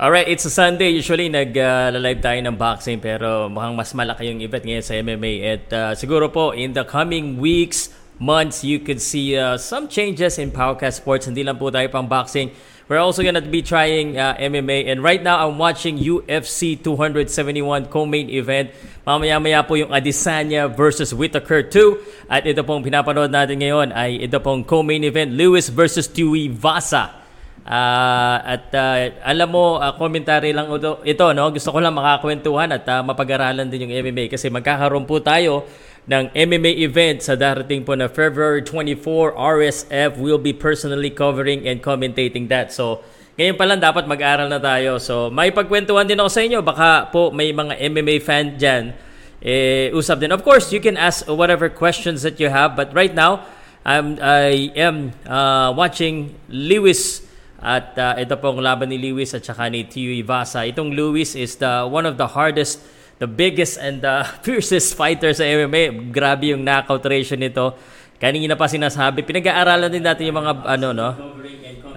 Alright, it's a Sunday. Usually nag-live uh, tayo ng boxing pero mukhang mas malaki yung event ngayon sa MMA. At uh, siguro po in the coming weeks, months, you could see uh, some changes in Powercast Sports. Hindi lang po tayo pang boxing. We're also gonna be trying uh, MMA. And right now, I'm watching UFC 271 co-main event. Mamaya-maya po yung Adesanya versus Whitaker 2. At ito pong pinapanood natin ngayon ay ito pong co-main event, Lewis versus Tui Vasa. Uh, at uh, alam mo, uh, commentary lang ito, ito, no? Gusto ko lang makakwentuhan at uh, mapag-aralan din yung MMA kasi magkakaroon po tayo ng MMA event sa darating po na February 24 RSF will be personally covering and commentating that. So, ngayon pa lang dapat mag-aral na tayo. So, may pagkwentuhan din ako sa inyo. Baka po may mga MMA fan dyan. Eh, usap din. Of course, you can ask whatever questions that you have. But right now, I'm, I am uh, watching Lewis at uh, ito pong laban ni Lewis at saka ni Tio Ivasa. Itong Lewis is the one of the hardest, the biggest and the fiercest fighter sa MMA. Grabe yung knockout ratio nito. Kanina pa sinasabi, pinag-aaralan din natin yung mga ano no.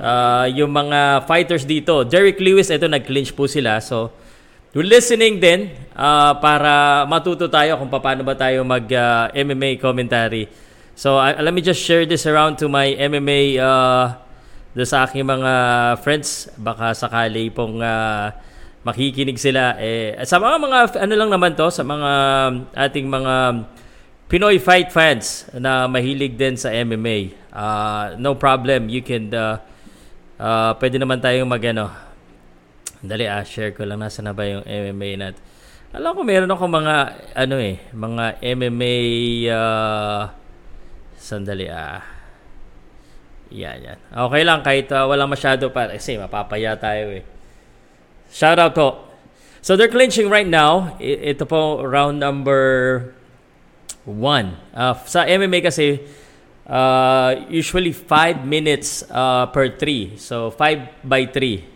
Uh, yung mga fighters dito. Derek Lewis, ito nag-clinch po sila. So, we're listening din uh, para matuto tayo kung paano ba tayo mag uh, MMA commentary. So, uh, let me just share this around to my MMA uh, do sa aking mga friends. Baka sakali pong uh, makikinig sila. Eh sa mga mga ano lang naman to sa mga ating mga Pinoy fight fans na mahilig din sa MMA uh, no problem. You can uh, uh, pwede naman tayong magano dali ah share ko lang. Nasa na ba yung MMA nat? Alam ko meron ako mga ano eh mga MMA uh, sandali ah yan, yan. Okay lang kahit uh, walang masyado pa. Kasi mapapaya tayo eh. Shout out to. So they're clinching right now. Ito po round number one. Uh, sa MMA kasi, uh, usually 5 minutes uh, per 3. So 5 by 3.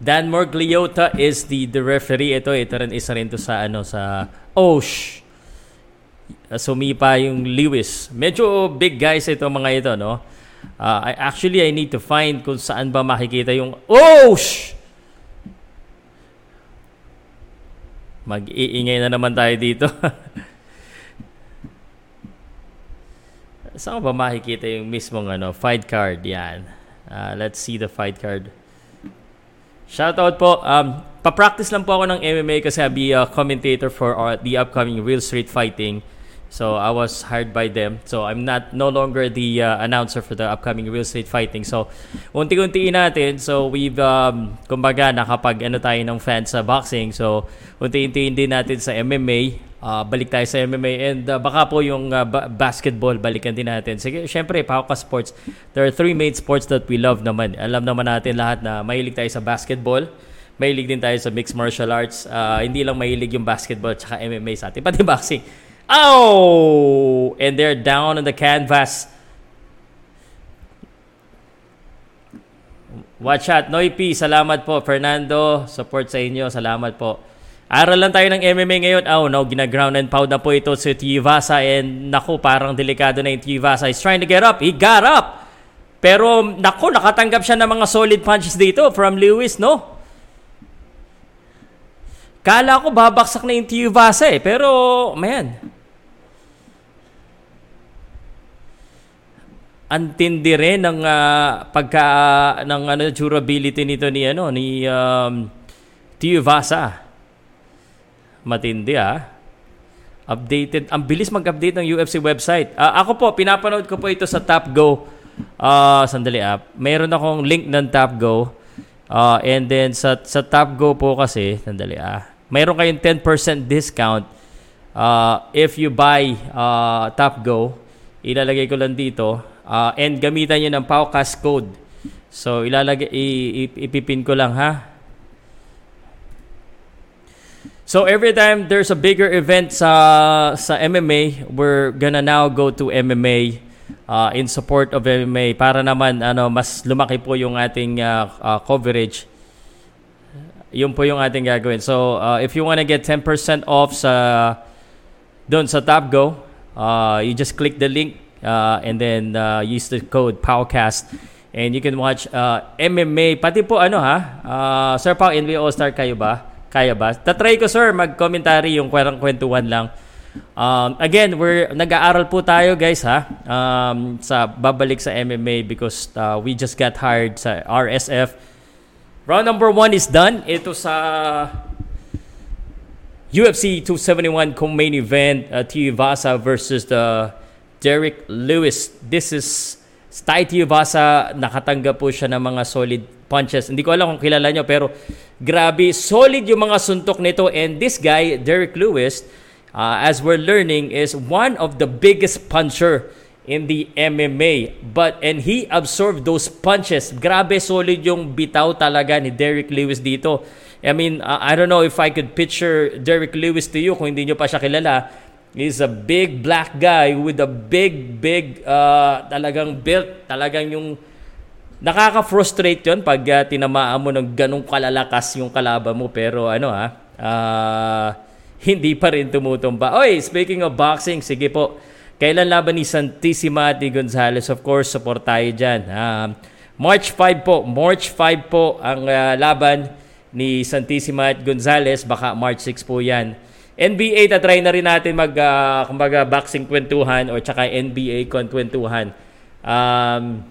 Dan Morgliota is the, the referee. Ito, ito rin isa rin to sa ano sa Osh. Sumipa yung Lewis. Medyo big guys ito mga ito, no? Uh, I, actually, I need to find kung saan ba makikita yung Osh! Mag-iingay na naman tayo dito. saan ba makikita yung mismong ano, fight card? Yan. Uh, let's see the fight card. Shoutout po. Um, pa-practice lang po ako ng MMA kasi I'll be a commentator for uh, the upcoming Real Street Fighting. So I was hired by them. So I'm not no longer the uh, announcer for the upcoming Real Street Fighting. So unti-untiin natin. So we've um, kumbaga nakapag ano tayo ng fans sa boxing. So unti-untiin din natin sa MMA uh, balik tayo sa MMA and uh, baka po yung uh, ba- basketball balikan din natin. Sige, syempre Pauka Sports, there are three main sports that we love naman. Alam naman natin lahat na mahilig tayo sa basketball, mahilig din tayo sa mixed martial arts. Uh, hindi lang mahilig yung basketball at MMA sa atin, pati boxing. Oh! And they're down on the canvas. Watch out. Noipi, salamat po. Fernando, support sa inyo. Salamat po. Aral lang tayo ng MMA ngayon. Oh no, gina-ground and pound na po ito si Tivasa and naku, parang delikado na yung Tivasa. He's trying to get up. He got up! Pero naku, nakatanggap siya ng mga solid punches dito from Lewis, no? Kala ko babaksak na yung Tivasa eh. Pero, man. Antindi rin ng uh, pagka uh, ng ano durability nito ni ano ni um, Tivasa. Matindi ah. Updated. Ang bilis mag-update ng UFC website. Uh, ako po, pinapanood ko po ito sa TapGo. Uh, sandali ah. Meron akong link ng TapGo. Uh, and then sa, sa TapGo po kasi, sandali ah. Meron kayong 10% discount uh, if you buy uh, TapGo. Ilalagay ko lang dito. Uh, and gamitan nyo ng Paucast code. So, ilalagay, ipipin ko lang ha. So every time there's a bigger event sa sa MMA, we're gonna now go to MMA uh, in support of MMA para naman ano mas lumaki po yung ating uh, uh, coverage. Yun po yung ating gagawin. So uh, if you wanna get 10% off sa doon sa TapGo, uh, you just click the link uh, and then uh, use the code POWCAST and you can watch uh, MMA pati po ano ha uh, Sir Pao NBA All-Star kayo ba? Kaya ba? Tatry ko sir mag-commentary yung kwerang kwentuhan lang. Um, again, we're nag-aaral po tayo guys ha um, sa babalik sa MMA because uh, we just got hired sa RSF. Round number one is done. Ito sa UFC 271 co-main event, uh, Tuivasa versus the Derek Lewis. This is Ty Tuivasa, nakatanggap po siya ng mga solid punches. Hindi ko alam kung kilala nyo, pero grabe, solid yung mga suntok nito. And this guy, Derek Lewis, uh, as we're learning, is one of the biggest puncher in the MMA. But, and he absorbed those punches. Grabe, solid yung bitaw talaga ni Derek Lewis dito. I mean, uh, I don't know if I could picture Derek Lewis to you kung hindi nyo pa siya kilala. He's a big black guy with a big, big, uh, talagang built. Talagang yung nakaka-frustrate yun pag uh, tinamaan mo ng ganong kalalakas yung kalaban mo. Pero ano ha, uh, hindi pa rin tumutumba. Oy, speaking of boxing, sige po. Kailan laban ni Santissima Ati Gonzalez? Of course, support tayo dyan. Um, March 5 po. March 5 po ang uh, laban ni Santissima at Gonzalez. Baka March 6 po yan. NBA, tatry na rin natin mag, uh, kumbaga, boxing kwentuhan or tsaka NBA kwentuhan. Um,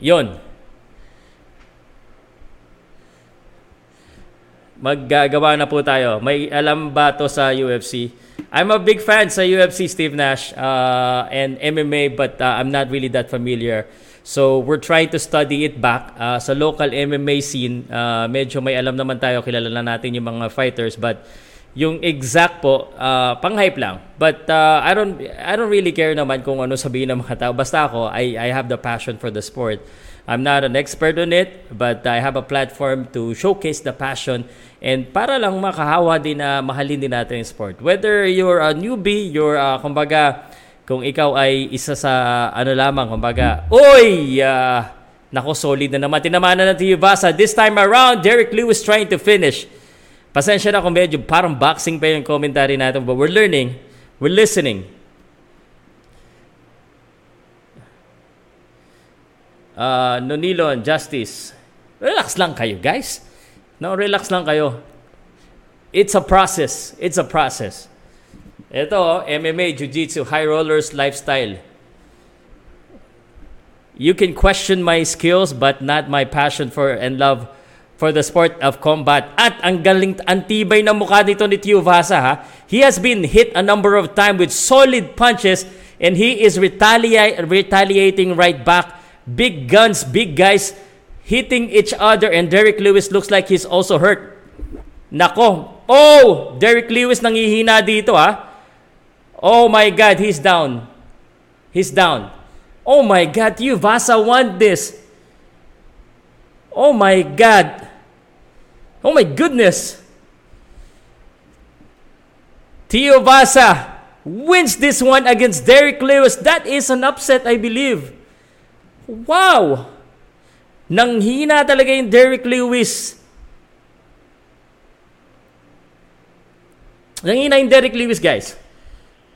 yon. Maggagawa na po tayo. May alam ba to sa UFC? I'm a big fan sa UFC, Steve Nash, uh, and MMA, but uh, I'm not really that familiar. So we're trying to study it back uh, sa local MMA scene. Uh, medyo may alam naman tayo, kilala na natin yung mga fighters, but yung exact po, uh, pang-hype lang. But uh, I don't I don't really care naman kung ano sabihin ng mga tao. Basta ako, I, I have the passion for the sport. I'm not an expert on it, but I have a platform to showcase the passion and para lang makahawa din na mahalin din natin yung sport. Whether you're a newbie, you're, uh, kumbaga, kung ikaw ay isa sa ano lamang, kumbaga, Oy! Uh, nako, solid na naman. Tinamanan natin yung Vasa. This time around, Derek Lewis trying to finish. Pasensya na kung medyo parang boxing pa yung commentary natin, but we're learning, we're listening. Uh, Nonilon, Justice. Relax lang kayo, guys. No, relax lang kayo. It's a process. It's a process. Ito, MMA, Jiu-Jitsu, High Rollers Lifestyle. You can question my skills but not my passion for and love for the sport of combat. At ang galing, antibay na mukha nito ni Tio Vasa ha. He has been hit a number of times with solid punches and he is retaliate, retaliating right back. Big guns, big guys hitting each other and Derek Lewis looks like he's also hurt. Nako. Oh, Derek Lewis nangihina dito ha. Oh my God, he's down. He's down. Oh my God, you Vasa want this. Oh my God. Oh my goodness! Tio Vasa wins this one against Derek Lewis. That is an upset, I believe. Wow! Nanghina talaga yung Derek Lewis. Nanghina yung Derek Lewis, guys.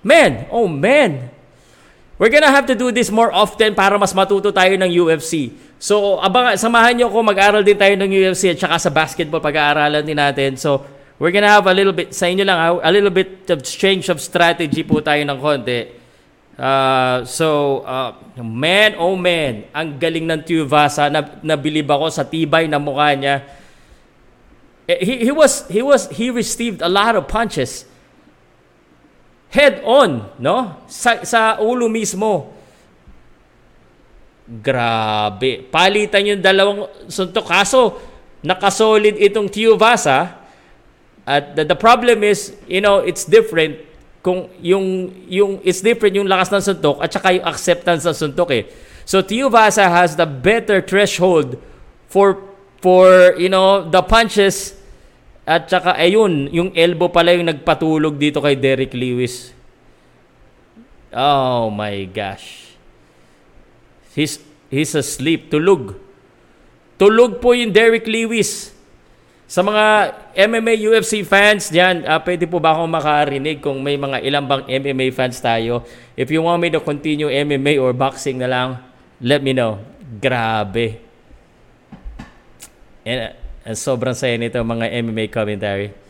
Man, oh man. We're gonna have to do this more often para mas matuto tayo ng UFC. So, abang, samahan nyo ako, mag-aral din tayo ng UFC at saka sa basketball, pag-aaralan din natin. So, we're gonna have a little bit, sa inyo lang, a little bit of change of strategy po tayo ng konti. Uh, so, uh, man, oh man, ang galing ng Tuivasa. Na, nabilib ako sa tibay na mukha niya. Eh, he, he was, he was, he received a lot of punches. Head on, no? Sa, sa ulo mismo. Grabe. Palitan yung dalawang suntok. Kaso, nakasolid itong Tiuvasa. At the, the problem is, you know, it's different kung yung, yung, it's different yung lakas ng suntok at saka yung acceptance ng suntok eh. So, Tiuvasa has the better threshold for, for, you know, the punches at saka, ayun, yung elbow pala yung nagpatulog dito kay Derek Lewis. Oh my gosh. He's, he's asleep. Tulog. Tulog po yung Derek Lewis. Sa mga MMA UFC fans diyan, uh, pwede po ba akong makarinig kung may mga ilang bang MMA fans tayo? If you want me to continue MMA or boxing na lang, let me know. Grabe. And, uh, sobrang saya nito mga MMA commentary.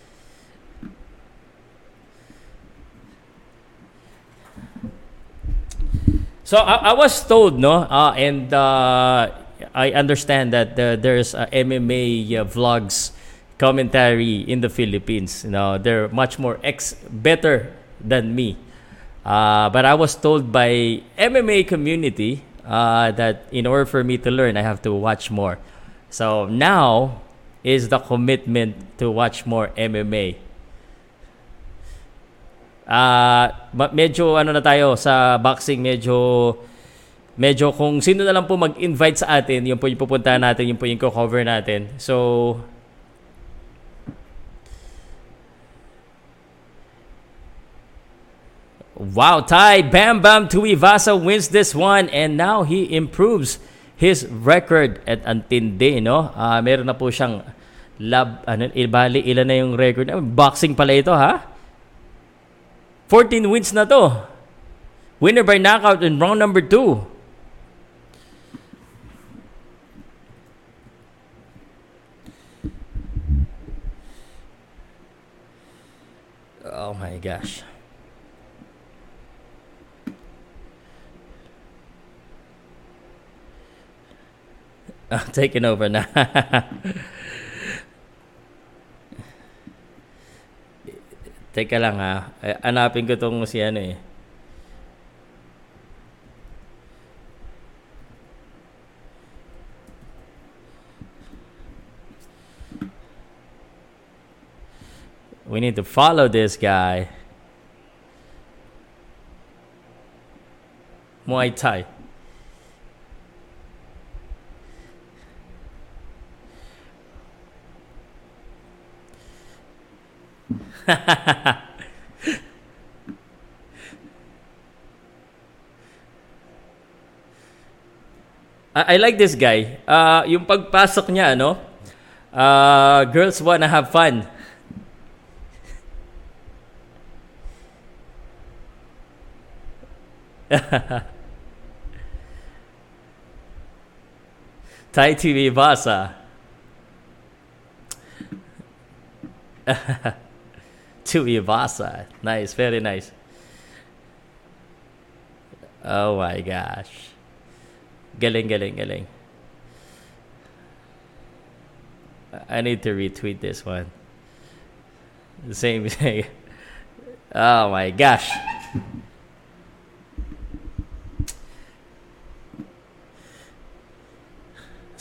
So I, I was told, no, uh, and uh, I understand that uh, there's uh, MMA uh, vlogs commentary in the Philippines. You know, they're much more ex better than me. Uh, but I was told by MMA community uh, that in order for me to learn, I have to watch more. So now is the commitment to watch more MMA. Uh, medyo ano na tayo sa boxing medyo medyo kung sino na lang po mag-invite sa atin, yun po yung pupuntahan natin, yun po yung cover natin. So, Wow, Ty Bam Bam Tuivasa wins this one and now he improves his record at antindi, no? Uh, meron na po siyang lab, ano, ibali, ilan na yung record. Boxing pala ito, ha? 14 wins na to. Winner by knockout in round number 2. Oh my gosh. I'm taking over na. Teka lang ha. Eh, anapin ko tong si ano eh. We need to follow this guy. Muay Thai. I, like this guy. Uh, yung pagpasok niya, ano, uh, girls wanna have fun. Thai TV Basa. to Ivasa. Nice, very nice. Oh my gosh. Galing, galing, galing. I need to retweet this one. The same thing. Oh my gosh.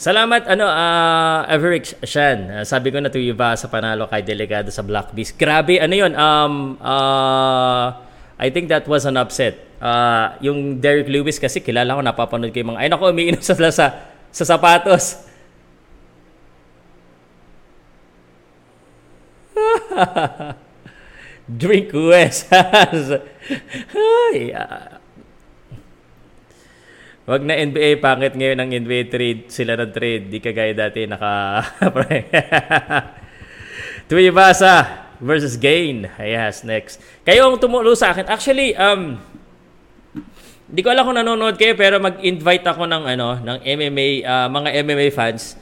Salamat ano uh, Everett Shan. Uh, sabi ko na tuyuba sa panalo kay Delegado sa Black Beast. Grabe ano 'yon. Um uh, I think that was an upset. Uh, yung Derek Lewis kasi kilala ko napapanood ko yung mga ay nako umiinom sa sa, sa sapatos. Drink West. Ay, uh, Wag na NBA pangit ngayon ang NBA trade sila na trade di kagaya dati naka Tuivasa versus Gain. Yes, next. Kayo ang tumulo sa akin. Actually, um Hindi ko alam kung nanonood kayo pero mag-invite ako ng ano ng MMA uh, ah, mga MMA fans.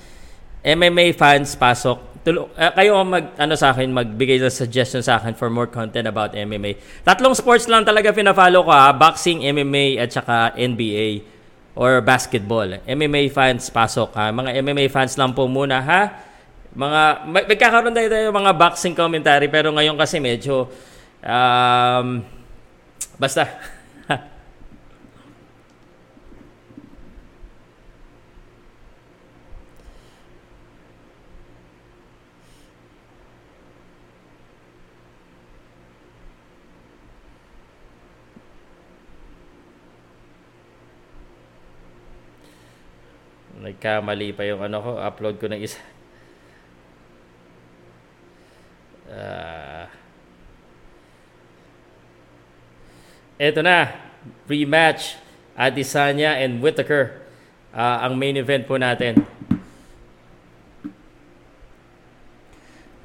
MMA fans pasok. Tulo, uh, kayo ang mag ano sa akin magbigay ng suggestion sa akin for more content about MMA. Tatlong sports lang talaga pina-follow ko ha, boxing, MMA at saka NBA or basketball. MMA fans, pasok ha. Mga MMA fans lang po muna ha. Mga, magkakaroon tayo tayo mga boxing commentary pero ngayon kasi medyo um, basta Nagkamali pa yung ano ko, upload ko ng isa. Uh, eto na, rematch Adesanya and Whitaker. Uh, ang main event po natin.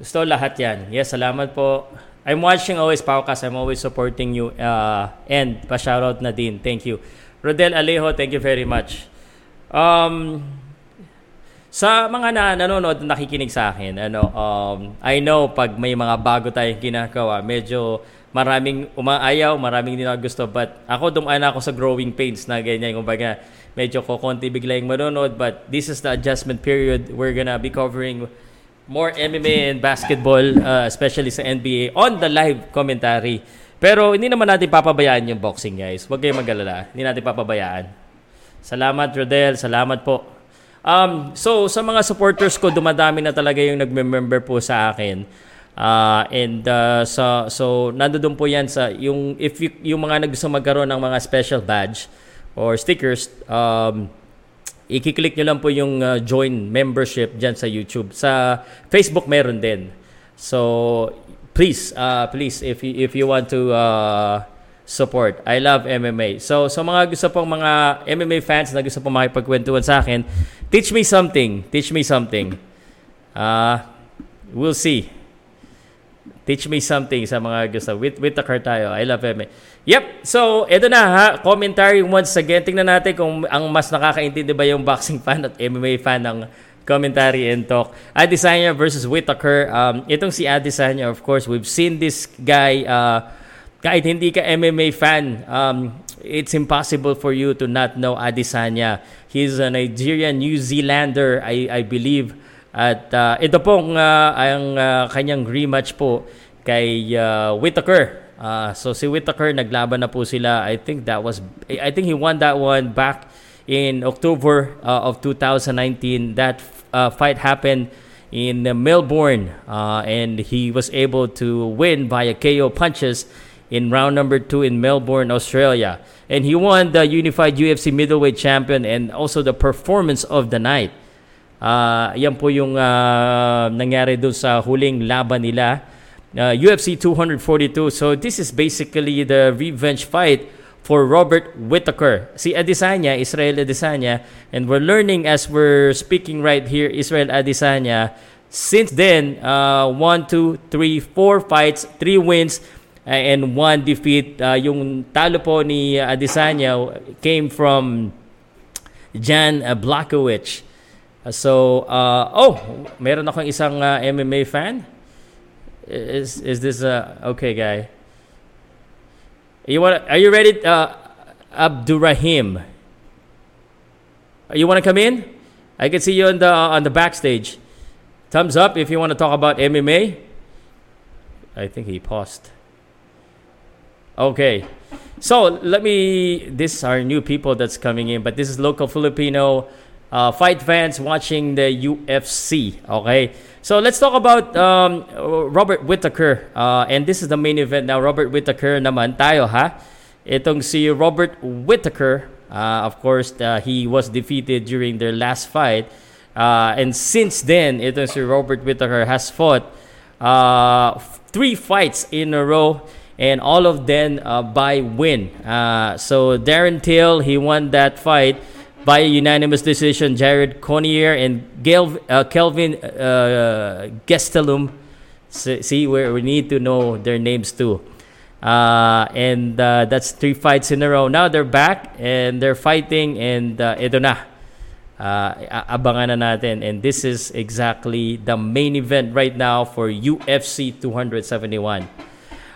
Gusto lahat yan. Yes, salamat po. I'm watching always Paukas. I'm always supporting you. Uh, and pa-shoutout na din. Thank you. Rodel Alejo, thank you very much. Um, sa mga na nanonood nakikinig sa akin, ano, um, I know pag may mga bago tayong ginagawa, medyo maraming umaayaw, maraming hindi gusto. But ako dumaan ako sa growing pains na ganyan. Kumbaga, medyo ko konti bigla yung manonood. But this is the adjustment period. We're gonna be covering more MMA and basketball, uh, especially sa NBA, on the live commentary. Pero hindi naman natin papabayaan yung boxing, guys. Huwag kayong mag-alala. Hindi natin papabayaan. Salamat, Rodel. Salamat po. Um, so, sa mga supporters ko, dumadami na talaga yung nagme-member po sa akin. Uh, and uh, so, so nandoon po yan sa yung if you, yung mga naggusto magkaroon ng mga special badge or stickers um, i-click nyo lang po yung uh, join membership dyan sa YouTube sa Facebook meron din so please uh, please if you, if you want to uh, support. I love MMA. So, so mga gusto pong mga MMA fans na gusto pong makipagkwentuhan sa akin, teach me something. Teach me something. Uh, we'll see. Teach me something sa mga gusto. With, with the tayo. I love MMA. Yep. So, eto na ha. Commentary once again. Tingnan natin kung ang mas nakakaintindi ba yung boxing fan at MMA fan ng commentary and talk. Adesanya versus Whitaker. Um, itong si Adesanya, of course, we've seen this guy uh, kahit hindi ka MMA fan, um, it's impossible for you to not know Adesanya. He's a Nigerian New Zealander, I, I believe. At uh, ito pong uh, ang uh, kanyang rematch po kay uh, Whitaker. Uh, so si Whitaker naglaban na po sila. I think that was I think he won that one back in October uh, of 2019. That uh, fight happened in Melbourne uh, and he was able to win via KO punches in round number two in Melbourne, Australia. And he won the unified UFC middleweight champion and also the performance of the night. Uh, yan po yung uh, nangyari doon sa huling laban nila. Uh, UFC 242. So this is basically the revenge fight for Robert Whittaker. Si Adesanya, Israel Adesanya, and we're learning as we're speaking right here, Israel Adesanya, since then, uh, one, two, three, four fights, three wins, and one defeat. Uh, yung talo po ni Adesanya came from Jan Blachowicz. Uh, so, uh, oh, meron akong isang uh, MMA fan. Is is this a okay guy? You want? Are you ready, uh, Abdurrahim? You want to come in? I can see you on the on the backstage. Thumbs up if you want to talk about MMA. I think he paused. Okay. So let me. This are new people that's coming in, but this is local Filipino uh, fight fans watching the UFC. Okay. So let's talk about um, Robert Whitaker. Uh, and this is the main event now. Robert Whitaker naman tayo ha. Itong si Robert Whitaker. Uh, of course, uh, he was defeated during their last fight. Uh, and since then, itong si Robert Whitaker has fought uh, three fights in a row and all of them uh, by win. Uh, so Darren Till, he won that fight by unanimous decision. Jared Connier and Gail, uh, Kelvin uh, Gestelum. See, where we need to know their names too. Uh, and uh, that's three fights in a row. Now they're back and they're fighting, and uh, ito na. Uh, abangan na natin. And this is exactly the main event right now for UFC 271.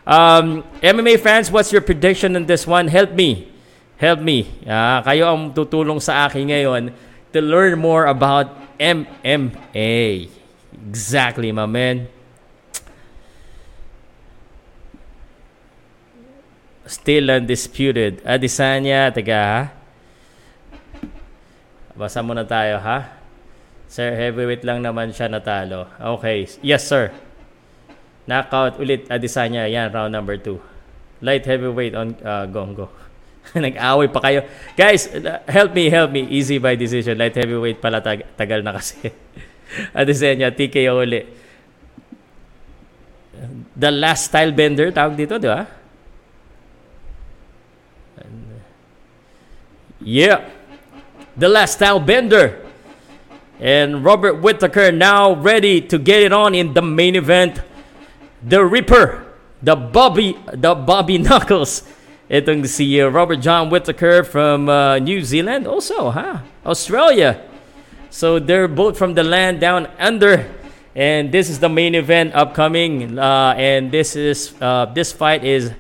Um, MMA fans, what's your prediction on this one? Help me. Help me. Uh, kayo ang tutulong sa akin ngayon to learn more about MMA. Exactly, my man. Still undisputed. Adesanya, taga ha? Basa muna tayo ha? Sir, heavyweight lang naman siya natalo. Okay. Yes, sir. Knockout ulit Adesanya. Yan, round number 2. Light heavyweight on uh, Gongo. Nag-away pa kayo. Guys, help me, help me. Easy by decision. Light heavyweight pala tag- tagal na kasi. Adesanya, TKO ulit. The last style bender, tawag dito, di ba? Yeah. The last style bender. And Robert Whittaker now ready to get it on in the main event. The Ripper, the Bobby, the Bobby Knuckles. Itong si uh, Robert John Whittaker from uh, New Zealand also, huh? Australia. So they're both from the land down under. And this is the main event upcoming. Uh, and this is uh, this fight is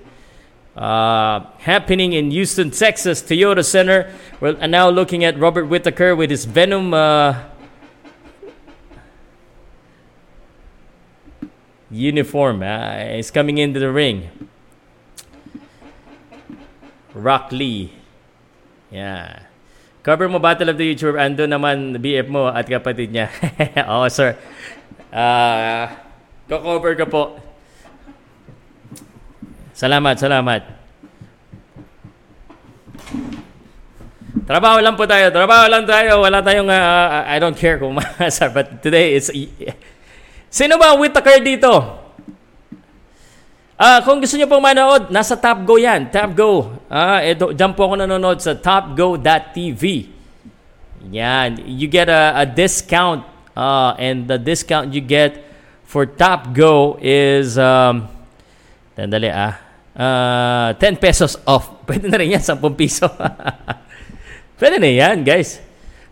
uh, happening in Houston, Texas, Toyota Center. We're now looking at Robert Whittaker with his Venom uniform. Uh, he's coming into the ring. Rock Lee. Yeah. Cover mo Battle of the YouTuber. Ando naman BF mo at kapatid niya. Oo, sir. Uh, ko-cover ka po. Salamat, salamat. Trabaho lang po tayo. Trabaho lang tayo. Wala tayong, uh, I don't care kung masar. But today, it's... Sino ba Whittaker dito? Ah, uh, kung gusto niyo pong manood, nasa Top Go 'yan. Top Go. Ah, uh, edo, diyan po ako nanonood sa topgo.tv. Yan, you get a, a discount uh, and the discount you get for Top Go is um Tandali ah. Uh, 10 pesos off. Pwede na rin yan, 10 piso. Pwede na yan, guys.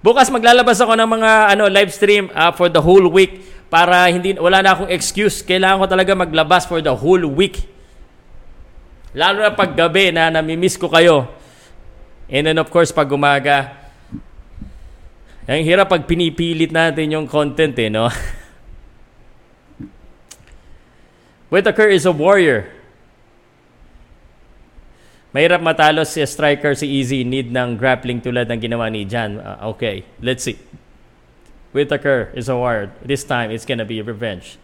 Bukas maglalabas ako ng mga ano live stream uh, for the whole week para hindi wala na akong excuse. Kailangan ko talaga maglabas for the whole week. Lalo na pag gabi na nami-miss ko kayo. And then of course pag umaga, ang hirap pag pinipilit natin yung content eh, no? Whitaker is a warrior. Mahirap matalo si striker si Easy need ng grappling tulad ng ginawa ni Jan. Uh, okay, let's see. Whitaker is a warrior. This time, it's gonna be revenge.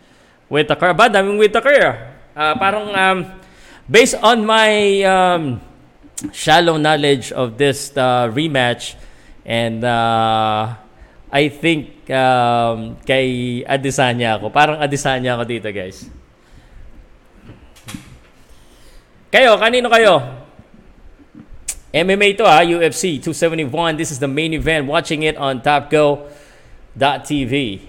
Whitaker, ba? Daming Whitaker. Uh, parang, um, based on my um, shallow knowledge of this uh, rematch, and uh, I think um, kay Adesanya ako. Parang Adesanya ako dito, guys. Kayo, kanino kayo? MMA to ah, UFC 271. This is the main event. Watching it on Top Go. TV.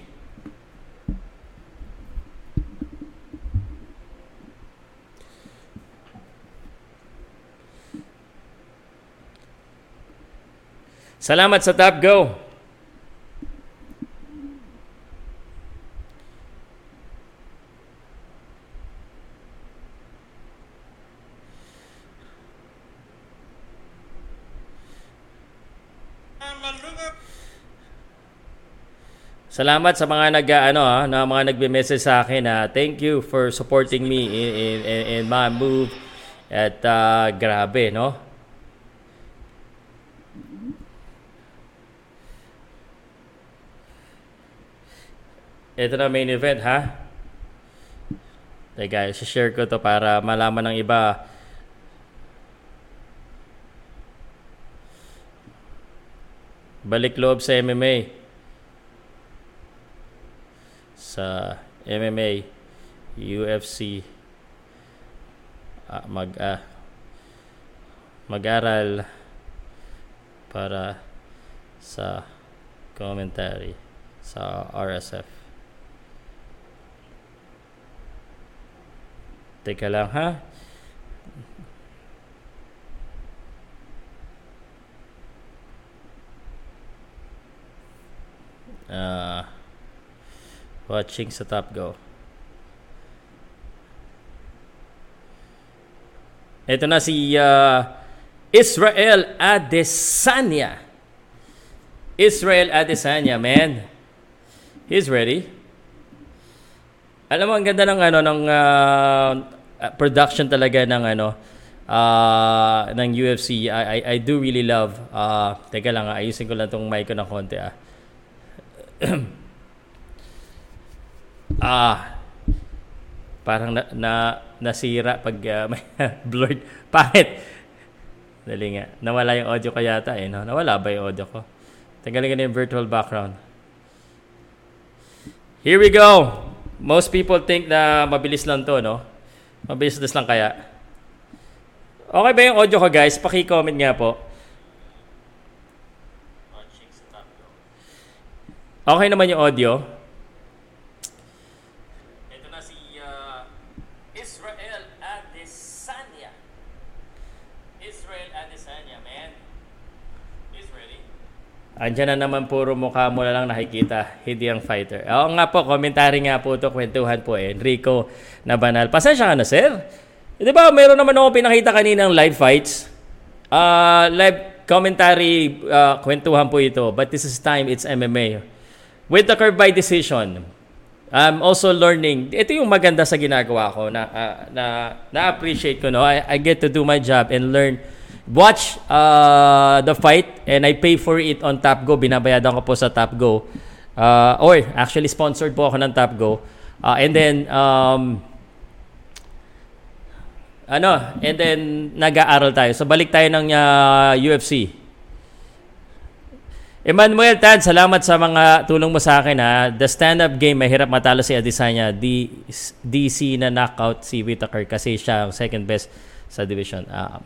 Salamat sa Top Go. Salamat sa mga nag ano ha, na mga nagbe-message sa akin na thank you for supporting me in in, in, in my move at uh, grabe no. Ito na main event ha. Teka, share ko to para malaman ng iba balik loob sa MMA sa MMA, UFC, uh, ah, mag uh, mag-aral para sa commentary sa RSF. Teka lang ha. Uh, Watching sa Top Go. Ito na si uh, Israel Adesanya. Israel Adesanya, man. He's ready. Alam mo, ang ganda ng ano ng uh, production talaga ng ano uh, ng UFC. I, I, I do really love. Uh, teka lang, ayusin ko lang tong mic ko ng konti ah. Ah, parang na, na nasira pag uh, may blurred. Pangit. Dali nga. Nawala yung audio ko yata eh. No? Nawala ba yung audio ko? Tanggalin ko yung virtual background. Here we go. Most people think na mabilis lang to, no? Mabilis lang kaya. Okay ba yung audio ko, guys? Paki-comment nga po. Okay naman yung audio. Ito na si uh, Israel Adesanya. Israel Adesanya, man. Is ready. Andiyan na naman puro mukha mo na lang nakikita, hindi ang fighter. Oo nga po, komentary nga po to, kwentuhan po eh. Enrico na banal. Pasensya ka na, sir. Di ba, meron naman ako pinakita kanina ng live fights. Uh, live commentary, uh, kwentuhan po ito. But this is time, it's MMA with the curve by decision, I'm also learning. Ito yung maganda sa ginagawa ko na uh, na na-appreciate ko no. I, I get to do my job and learn watch uh, the fight and I pay for it on Top Go. Binabayadan ko po sa Top Go. Uh, or actually sponsored po ako ng Top Go. Uh, and then um, ano, and then nag-aaral tayo. So balik tayo ng uh, UFC. Emmanuel Tan, salamat sa mga tulong mo sa akin ha. The stand-up game, mahirap matalo si Adesanya. D, DC na knockout si Whitaker kasi siya ang second best sa division. Uh,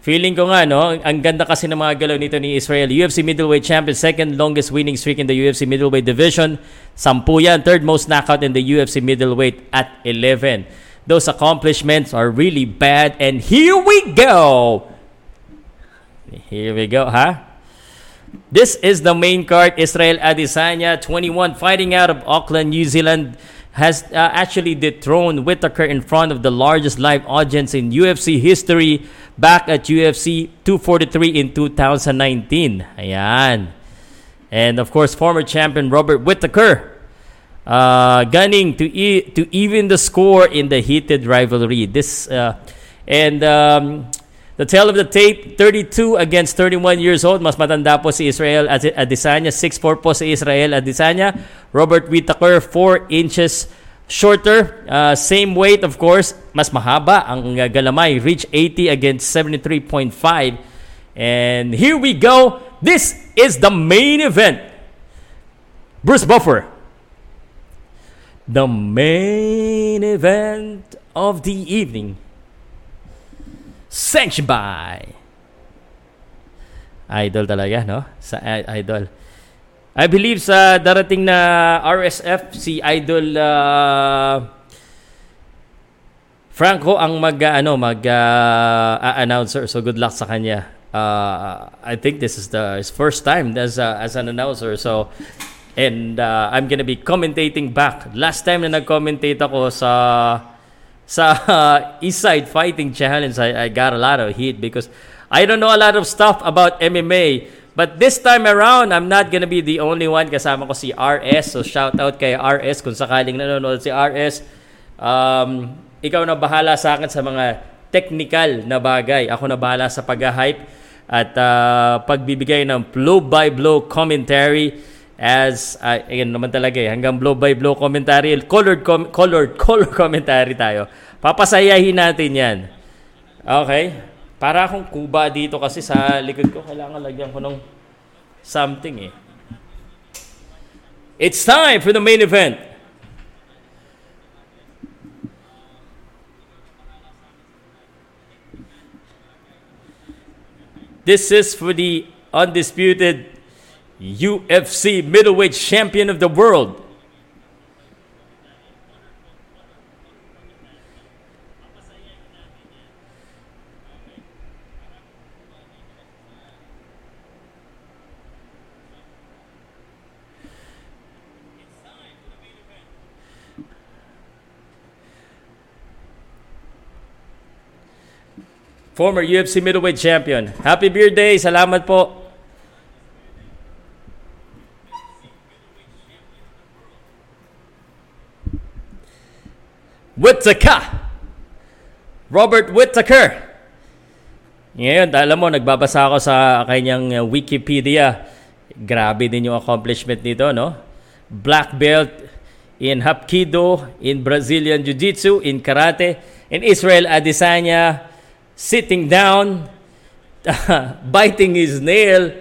feeling ko nga, no, ang ganda kasi ng mga galaw nito ni Israel. UFC middleweight champion, second longest winning streak in the UFC middleweight division. Sampu yan, third most knockout in the UFC middleweight at 11. Those accomplishments are really bad. And here we go! Here we go, huh? This is the main card. Israel Adesanya, 21, fighting out of Auckland, New Zealand, has uh, actually dethroned Whitaker in front of the largest live audience in UFC history back at UFC 243 in 2019. Ayan. And of course, former champion Robert Whitaker uh, gunning to e- to even the score in the heated rivalry. This uh, and um, the tale of the tape, 32 against 31 years old. Mas matanda po si Israel Adesanya. 6'4 po si Israel Adesanya. Robert Whittaker, 4 inches shorter. Uh, same weight, of course. Mas mahaba ang galamay. Reach 80 against 73.5. And here we go. This is the main event. Bruce Buffer. The main event of the evening Sanctioned by Idol talaga, no? Sa Idol. I believe sa darating na RSF si Idol uh, Franco ang mag uh, ano mag uh, announcer so good luck sa kanya. Uh, I think this is the his first time as a, as an announcer so and uh, I'm gonna be commentating back. Last time na nag-commentate ako sa sa uh, Eastside Fighting Challenge, I, I got a lot of heat because I don't know a lot of stuff about MMA. But this time around, I'm not gonna be the only one. Kasama ko si RS. So shout out kay RS kung sakaling nanonood si RS. Um, ikaw na bahala sa akin sa mga technical na bagay. Ako na bahala sa pag-hype at uh, pagbibigay ng blow-by-blow commentary as uh, ayun naman talaga eh hanggang blow by blow commentary colored com- colored color commentary tayo. Papasayahin natin yan. Okay. Para akong kuba dito kasi sa likod ko kailangan lagyan ko ng something eh. It's time for the main event. This is for the undisputed UFC middleweight champion of the world. Former UFC middleweight champion. Happy Beer Day. Salamat po. Whittaker. Robert Whittaker. Ngayon, alam mo, nagbabasa ako sa kanyang uh, Wikipedia. Grabe din yung accomplishment nito, no? Black belt in Hapkido, in Brazilian Jiu-Jitsu, in Karate, in Israel Adesanya, sitting down, biting his nail,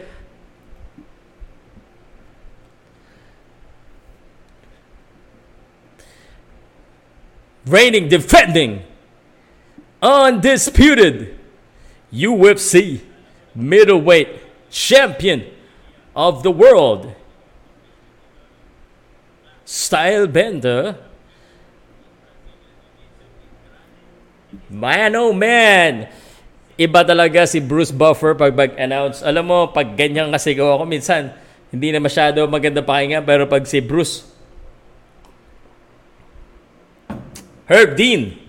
reigning, defending, undisputed UFC middleweight champion of the world. Style bender. Man, oh man! Iba talaga si Bruce Buffer pag mag-announce. Alam mo, pag ganyan kasi ako minsan, hindi na masyado maganda pakinggan. Pero pag si Bruce, Herb Dean.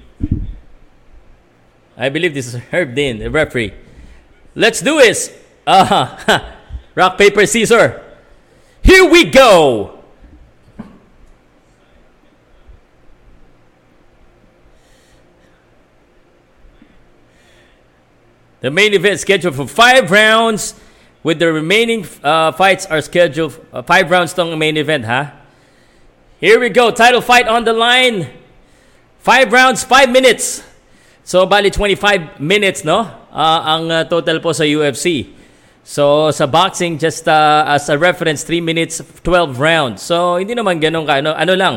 I believe this is Herb Dean, the referee. Let's do this. Uh, rock, paper, scissors. Here we go. The main event scheduled for five rounds, with the remaining uh, fights are scheduled uh, five rounds tong main event, huh? Here we go, title fight on the line. Five rounds, five minutes. So, bali 25 minutes, no? Uh, ang uh, total po sa UFC. So, sa boxing, just uh, as a reference, 3 minutes, 12 rounds. So, hindi naman ganun ka. Ano, ano lang,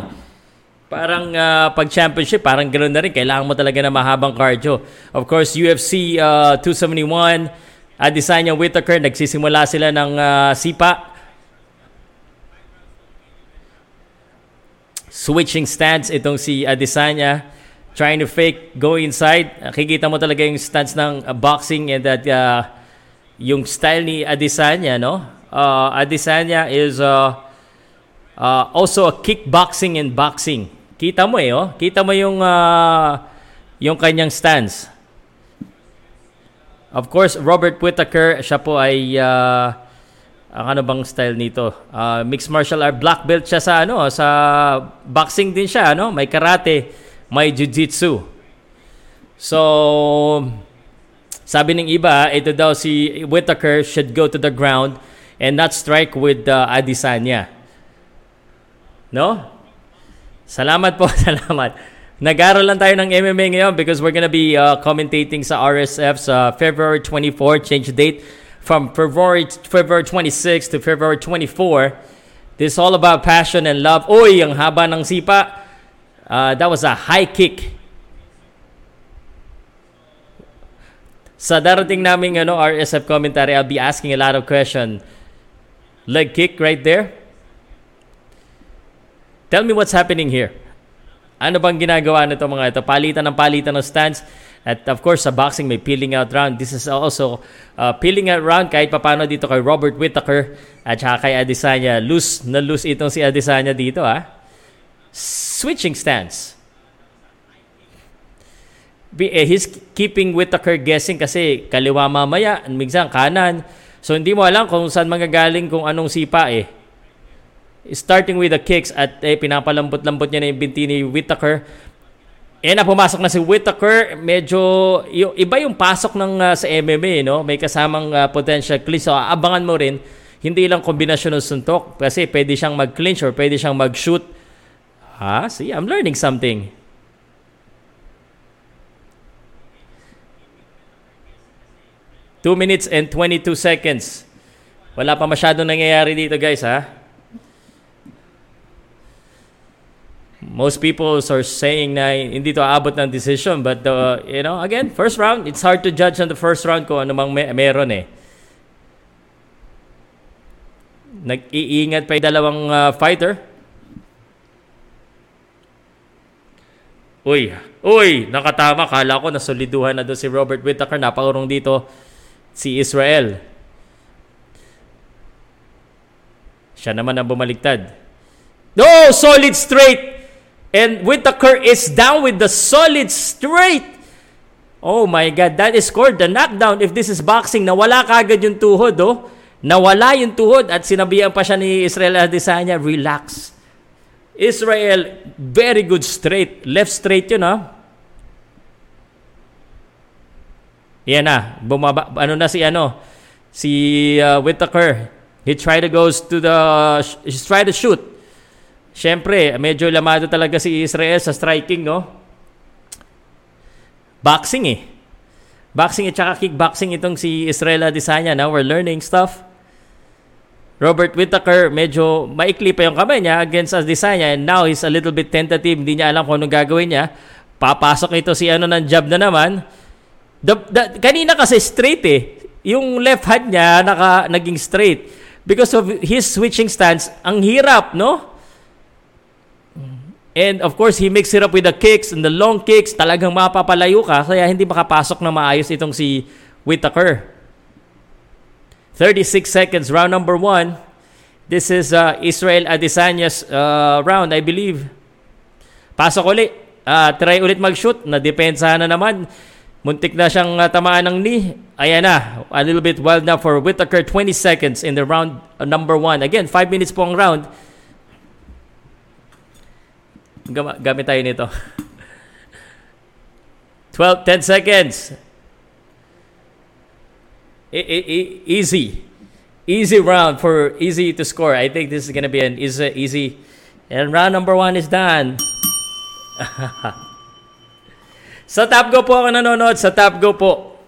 Parang uh, pag championship, parang ganoon na rin. Kailangan mo talaga na mahabang cardio. Of course, UFC uh, 271, Adesanya Whitaker, nagsisimula sila ng uh, sipa. Switching stance itong si Adesanya. Trying to fake, go inside. Kikita mo talaga yung stance ng uh, boxing and that uh, yung style ni Adesanya, no? Uh, Adesanya is uh, uh, also a kickboxing and boxing. Kita mo eh, oh. Kita mo yung uh, yung kanyang stance. Of course, Robert Whittaker, siya po ay uh, ang ano bang style nito? Uh, mixed martial art black belt siya sa ano, sa boxing din siya, ano? May karate, may jiu-jitsu. So, sabi ng iba, ito daw si Whittaker should go to the ground and not strike with uh, Adesanya. No? Salamat po, salamat. Nag-aral lang tayo ng MMA ngayon because we're gonna be uh, commentating sa RSF sa February 24, change date from February February 26 to February 24. This is all about passion and love. Oy, ang haba ng sipa. Uh, that was a high kick. Sa darating naming ano, RSF commentary, I'll be asking a lot of questions. Leg kick right there. Tell me what's happening here. Ano bang ginagawa nito mga ito? Palitan ng palitan ng stance. At of course, sa boxing may peeling out round. This is also uh, peeling out round kahit papano dito kay Robert Whittaker at saka kay Adesanya. Loose na loose itong si Adesanya dito. Ah. Switching stance. Eh, he's keeping Whittaker guessing kasi kaliwa mamaya, minsan kanan. So hindi mo alam kung saan magagaling kung anong sipa eh starting with the kicks at eh, pinapalambot-lambot niya na yung binti ni Whittaker. Eh na pumasok na si Whittaker, medyo yung, iba yung pasok ng uh, sa MMA, no? May kasamang uh, potential clinch. So abangan mo rin, hindi lang kombinasyon ng suntok kasi pwede siyang mag-clinch or pwede siyang mag-shoot. Ha? See, I'm learning something. Two minutes and 22 seconds. Wala pa masyadong nangyayari dito guys ha. Most people are saying na hindi to aabot ng decision but uh, you know again first round it's hard to judge on the first round kung ano mang may- meron eh. Nag-iingat pa yung dalawang uh, fighter. Uy uy nakatama. Kala ko nasoliduhan na doon si Robert Whittaker napakurong dito si Israel. Siya naman ang bumaligtad no solid straight And Whitaker is down with the solid straight. Oh my God, that is scored the knockdown. If this is boxing, nawala kagad yung tuhod, oh. Nawala yung tuhod at sinabihan pa siya ni Israel Adesanya, relax. Israel, very good straight. Left straight yun, ha? Ah. Yan na. Bumaba, ano na si ano? Si uh, Whitaker. He tried to goes to the, he tried to shoot. Siyempre, medyo lamado talaga si Israel sa striking, no? Boxing eh. Boxing at saka kickboxing itong si Israel Adesanya. Now we're learning stuff. Robert Whittaker, medyo maikli pa yung kamay niya against Adesanya and now he's a little bit tentative. Hindi niya alam kung anong gagawin niya. Papasok ito si ano ng jab na naman. The, the, kanina kasi straight eh. Yung left hand niya naka, naging straight. Because of his switching stance, ang hirap, no? And of course, he mixed it up with the kicks and the long kicks. Talagang mapapalayo ka kaya hindi makapasok na maayos itong si Whitaker. 36 seconds, round number one. This is uh, Israel Adesanya's uh, round, I believe. Pasok ulit. Uh, try ulit mag-shoot. Nadepensa na naman. Muntik na siyang uh, tamaan ng knee. Ayan na. A little bit wild now for Whitaker. 20 seconds in the round uh, number one. Again, 5 minutes po ang round. Gam- gamit tayo nito. 12, 10 seconds. E- e- e- easy. Easy round for easy to score. I think this is to be an easy, easy. And round number one is done. sa Top Go po ako nanonood. Sa Top Go po.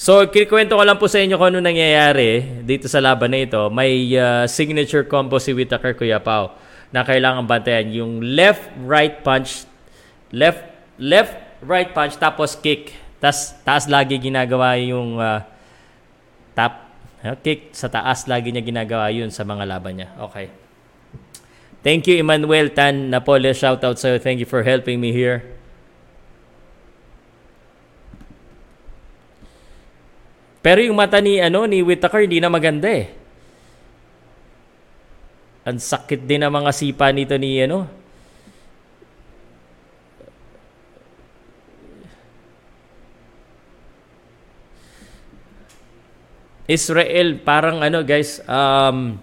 So, kikwento ko lang po sa inyo kung ano nangyayari dito sa laban na ito. May uh, signature combo si Whitaker Kuya Pao na kailangan bantayan. Yung left, right punch, left, left, right punch, tapos kick. Tas, taas lagi ginagawa yung uh, tap, uh, kick sa taas lagi niya ginagawa yun sa mga laban niya. Okay. Thank you, Emmanuel Tan Napole. Shout out sa'yo. Thank you for helping me here. Pero yung mata ni ano ni Whitaker hindi na maganda eh. Ang sakit din ng mga sipa nito ni ano. Israel parang ano guys um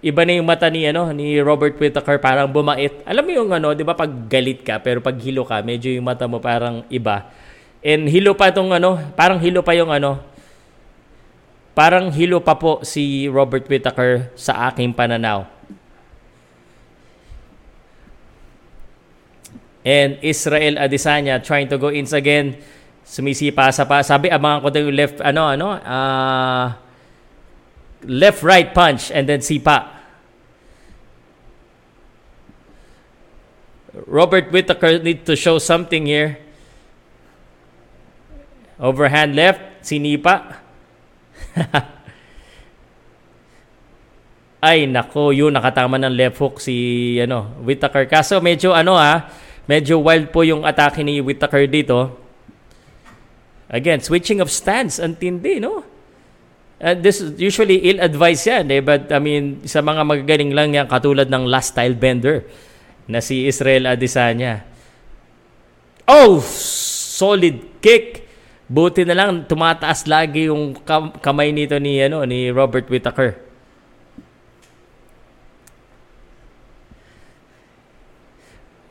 iba na yung mata ni ano ni Robert Whittaker parang bumait. Alam mo yung ano, 'di ba pag galit ka pero pag hilo ka, medyo yung mata mo parang iba. And hilo pa tong ano, parang hilo pa yung ano, Parang hilo pa po si Robert Whittaker sa aking pananaw. And Israel Adesanya trying to go in again. Sumisipa sa pa. Sabi, abangan ko daw yung left, ano, ano, uh, left right punch and then sipa. Robert Whittaker need to show something here. Overhand left, sinipa. Ay nako, yun nakatama ng left hook si ano, Whittaker. Kaso medyo ano ah, medyo wild po yung atake ni Whittaker dito. Again, switching of stance, ang tindi, no? Uh, this is usually ill-advised yan, eh? But, I mean, sa mga magagaling lang yan, katulad ng last style bender na si Israel Adesanya. Oh! Solid kick Buti na lang tumataas lagi yung kam- kamay nito ni ano ni Robert Whittaker.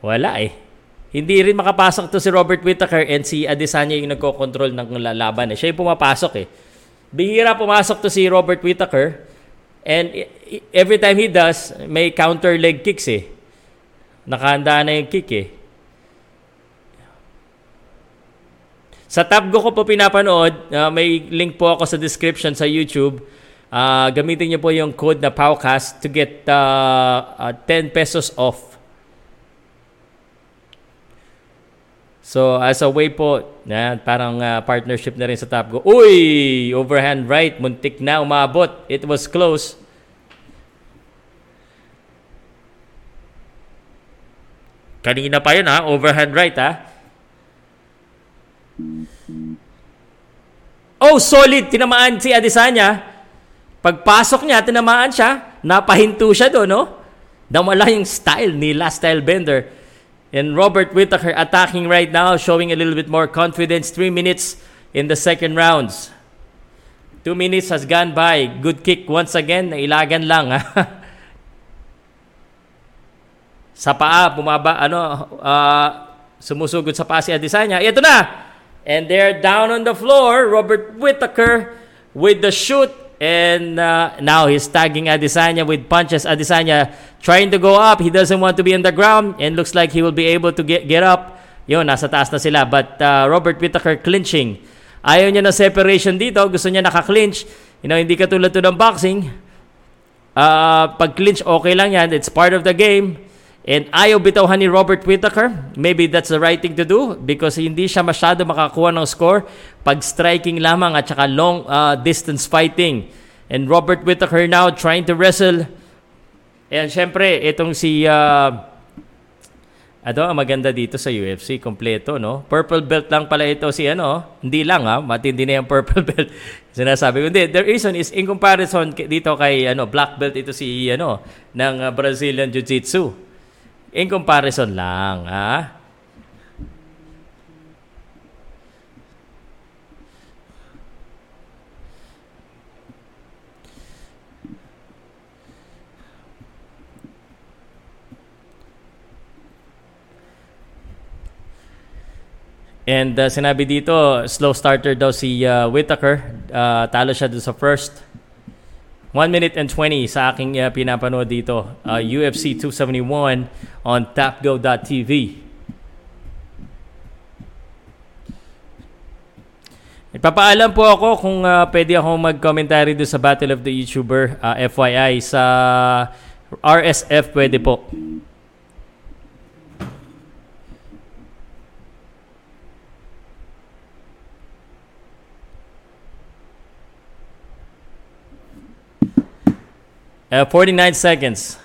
Wala eh. Hindi rin makapasok to si Robert Whittaker and si Adesanya yung nagko-control ng laban eh. Siya yung pumapasok eh. Bihira pumasok to si Robert Whittaker and every time he does, may counter leg kicks eh. Nakahanda na yung kick eh. Sa Tabgo ko po pinapanood, uh, may link po ako sa description sa YouTube. Uh, gamitin niyo po yung code na POWCAST to get uh, uh, 10 pesos off. So, as a way po, na parang uh, partnership na rin sa Tabgo. Uy! Overhand right, muntik na umabot. It was close. Kanina pa yun ha, overhand right ha. Oh, solid. Tinamaan si Adesanya. Pagpasok niya, tinamaan siya. Napahinto siya doon, no? Damala yung style ni Last Style Bender. And Robert Whittaker attacking right now, showing a little bit more confidence. Three minutes in the second rounds. Two minutes has gone by. Good kick once again. Nailagan lang. Sa paa, bumaba, ano, uh, sumusugod sa paa si Adesanya. Ito na! And they're down on the floor. Robert Whittaker with the shoot. And uh, now he's tagging Adesanya with punches. Adesanya trying to go up. He doesn't want to be on the ground. And looks like he will be able to get, get up. Yun, nasa taas na sila. But uh, Robert Whittaker clinching. Ayaw niya ng separation dito. Gusto niya naka-clinch. You know, hindi katulad to ng boxing. Uh, pag clinch, okay lang yan. It's part of the game. And ayaw bitawhan ni Robert Whittaker. Maybe that's the right thing to do because hindi siya masyado makakuha ng score pag striking lamang at saka long uh, distance fighting. And Robert Whittaker now trying to wrestle. And syempre, itong si uh, Ito maganda dito sa UFC, kompleto, no? Purple belt lang pala ito si ano, hindi lang ha, matindi na yung purple belt. Sinasabi ko, hindi, the reason is in comparison dito kay ano, black belt ito si ano, ng Brazilian Jiu-Jitsu. In comparison lang, ha? And uh, sinabi dito, slow starter daw si uh, Whitaker. Uh, talo siya doon sa first. 1 minute and 20 sa aking uh, pinapanood dito. Uh, UFC 271 on tapgo.tv. Ipapaalam po ako kung uh, pwede ako mag-commentary doon sa Battle of the YouTuber uh, FYI sa RSF pwede po. Uh, 49 seconds.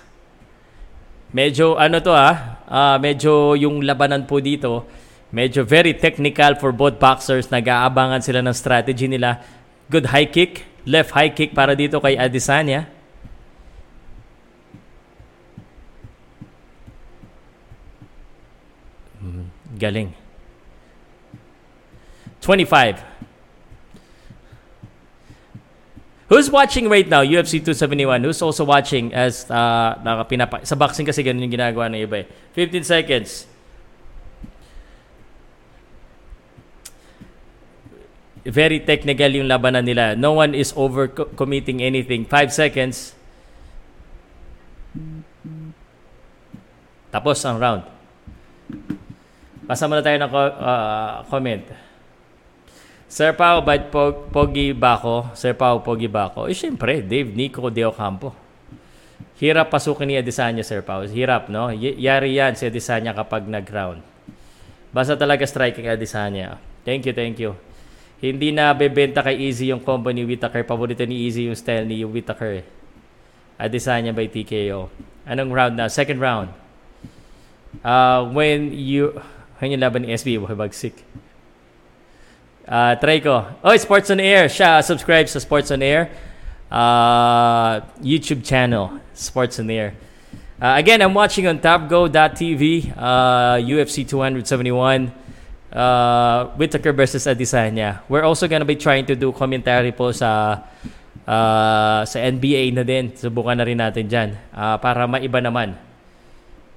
Medyo ano to ah, uh, medyo yung labanan po dito, medyo very technical for both boxers. Nag-aabangan sila ng strategy nila. Good high kick, left high kick para dito kay Adesanya. Hmm, galing. 25. Who's watching right now, UFC 271? Who's also watching as uh, pinapa- sa boxing kasi ganun yung ginagawa ng iba eh. 15 seconds. Very technical yung labanan nila. No one is over committing anything. 5 seconds. Tapos ang round. Pasa muna tayo ng uh, comment. Sir Pao, ba't pog, pogi ba ako? Sir Pao, pogi ba ako? Eh, syempre, Dave Nico de Ocampo. Hirap pasukin ni Adesanya, Sir Pao. Hirap, no? Y- yari yan si Adesanya kapag nag-round. Basta talaga striking Adesanya. Thank you, thank you. Hindi na bebenta kay Easy yung combo ni Whittaker. Paborito ni Easy yung style ni Whittaker. Eh. Adesanya by TKO. Anong round na? Second round. Uh, when you... Yung laban ni SB, bagsik. Uh, try ko. Oh, Sports on Air. Siya, subscribe sa Sports on Air. Uh, YouTube channel, Sports on Air. Uh, again, I'm watching on tapgo.tv, uh, UFC 271, uh, Whitaker versus Adesanya. We're also gonna be trying to do commentary po sa uh, sa NBA na din. Subukan na rin natin dyan uh, para maiba naman.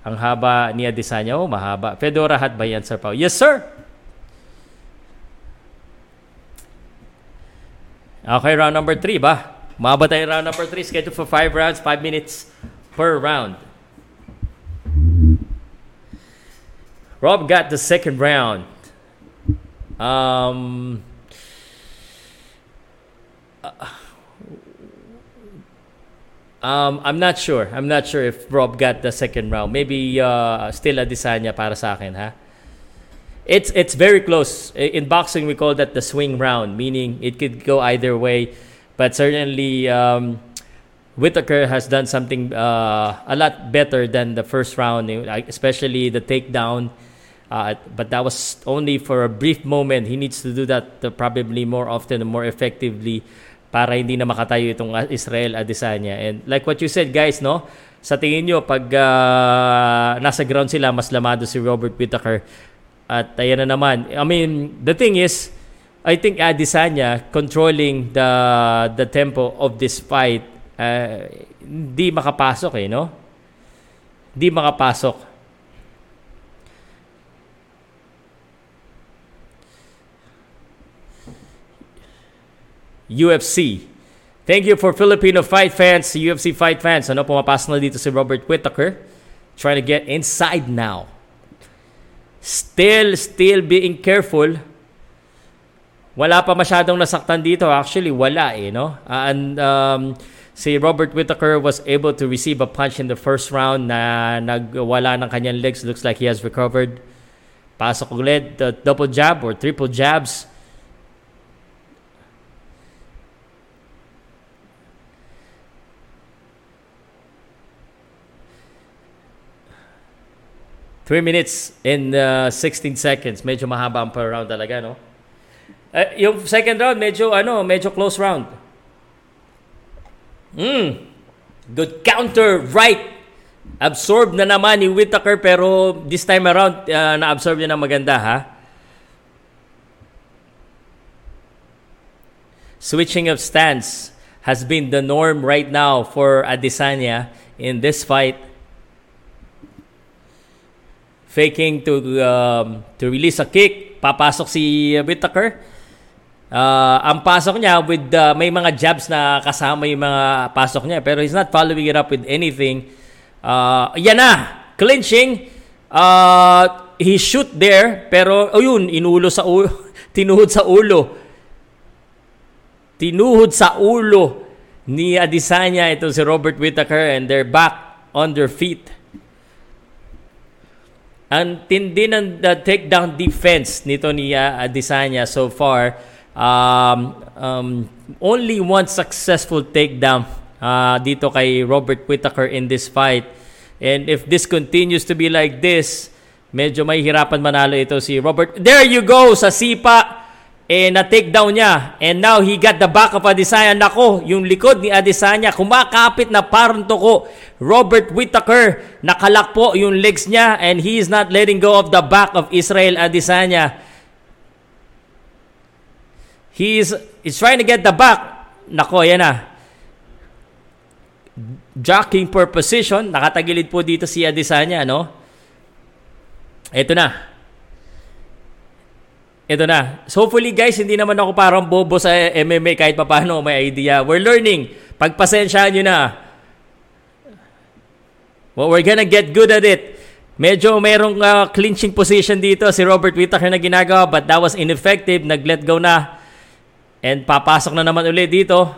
Ang haba ni Adesanya. Oh, mahaba. Fedora hat ba yan, Sir Pao? Yes, sir! Okay, round number 3 ba? Maba tayo round number 3. Scheduled for 5 rounds, 5 minutes per round. Rob got the second round. Um, um, I'm not sure. I'm not sure if Rob got the second round. Maybe uh, still Adesanya para sa akin, ha? It's it's very close. In boxing, we call that the swing round, meaning it could go either way. But certainly, um, Whitaker has done something uh, a lot better than the first round, especially the takedown. Uh, but that was only for a brief moment. He needs to do that uh, probably more often and more effectively para hindi na makatayo itong Israel Adesanya. And like what you said, guys, no? Sa tingin nyo, pag uh, nasa ground sila, mas lamado si Robert Whitaker. At ayan na naman. I mean, the thing is, I think Adesanya controlling the the tempo of this fight, uh, hindi makapasok eh, no? Hindi makapasok. UFC. Thank you for Filipino fight fans, UFC fight fans. Ano, pumapasok na dito si Robert Whittaker. Trying to get inside now still, still being careful. Wala pa masyadong nasaktan dito. Actually, wala eh, no? Uh, and um, si Robert Whittaker was able to receive a punch in the first round na nagwala ng kanyang legs. Looks like he has recovered. Pasok ulit, the double jab or triple jabs. 3 minutes and uh, 16 seconds. Medyo mahaba ang per round talaga, no? Uh, yung second round, medyo, ano, medyo close round. Mm. Good counter, right. Absorb na naman ni Whitaker pero this time around, uh, na-absorb niya na maganda, ha? Switching of stance has been the norm right now for Adesanya in this fight. Faking to um, to release a kick. Papasok si Whitaker. Uh, ang pasok niya with uh, may mga jabs na kasama yung mga pasok niya pero he's not following it up with anything. Uh, yan na, clinching. Uh, he shoot there pero oh yun, inulo sa ulo, tinuhod sa ulo. Tinuhod sa ulo ni Adesanya ito si Robert Whitaker and they're back on their feet. Ang tindi ng the takedown defense nito ni uh, Adesanya so far. Um, um, only one successful takedown uh, dito kay Robert Whittaker in this fight. And if this continues to be like this, medyo may hirapan manalo ito si Robert. There you go sa sipa eh na-take down niya. And now he got the back of Adesanya. Nako, yung likod ni Adesanya, kumakapit na parang tuko. Robert Whittaker, nakalak po yung legs niya and he is not letting go of the back of Israel Adesanya. He is he's trying to get the back. Nako, yan na. Jacking for position. Nakatagilid po dito si Adesanya, no? Ito na. Ito na. So hopefully guys, hindi naman ako parang bobo sa MMA kahit papano may idea. We're learning. Pagpasensyahan nyo na. Well, we're gonna get good at it. Medyo merong uh, clinching position dito si Robert Whittaker na ginagawa but that was ineffective. Nag-let go na. And papasok na naman ulit dito.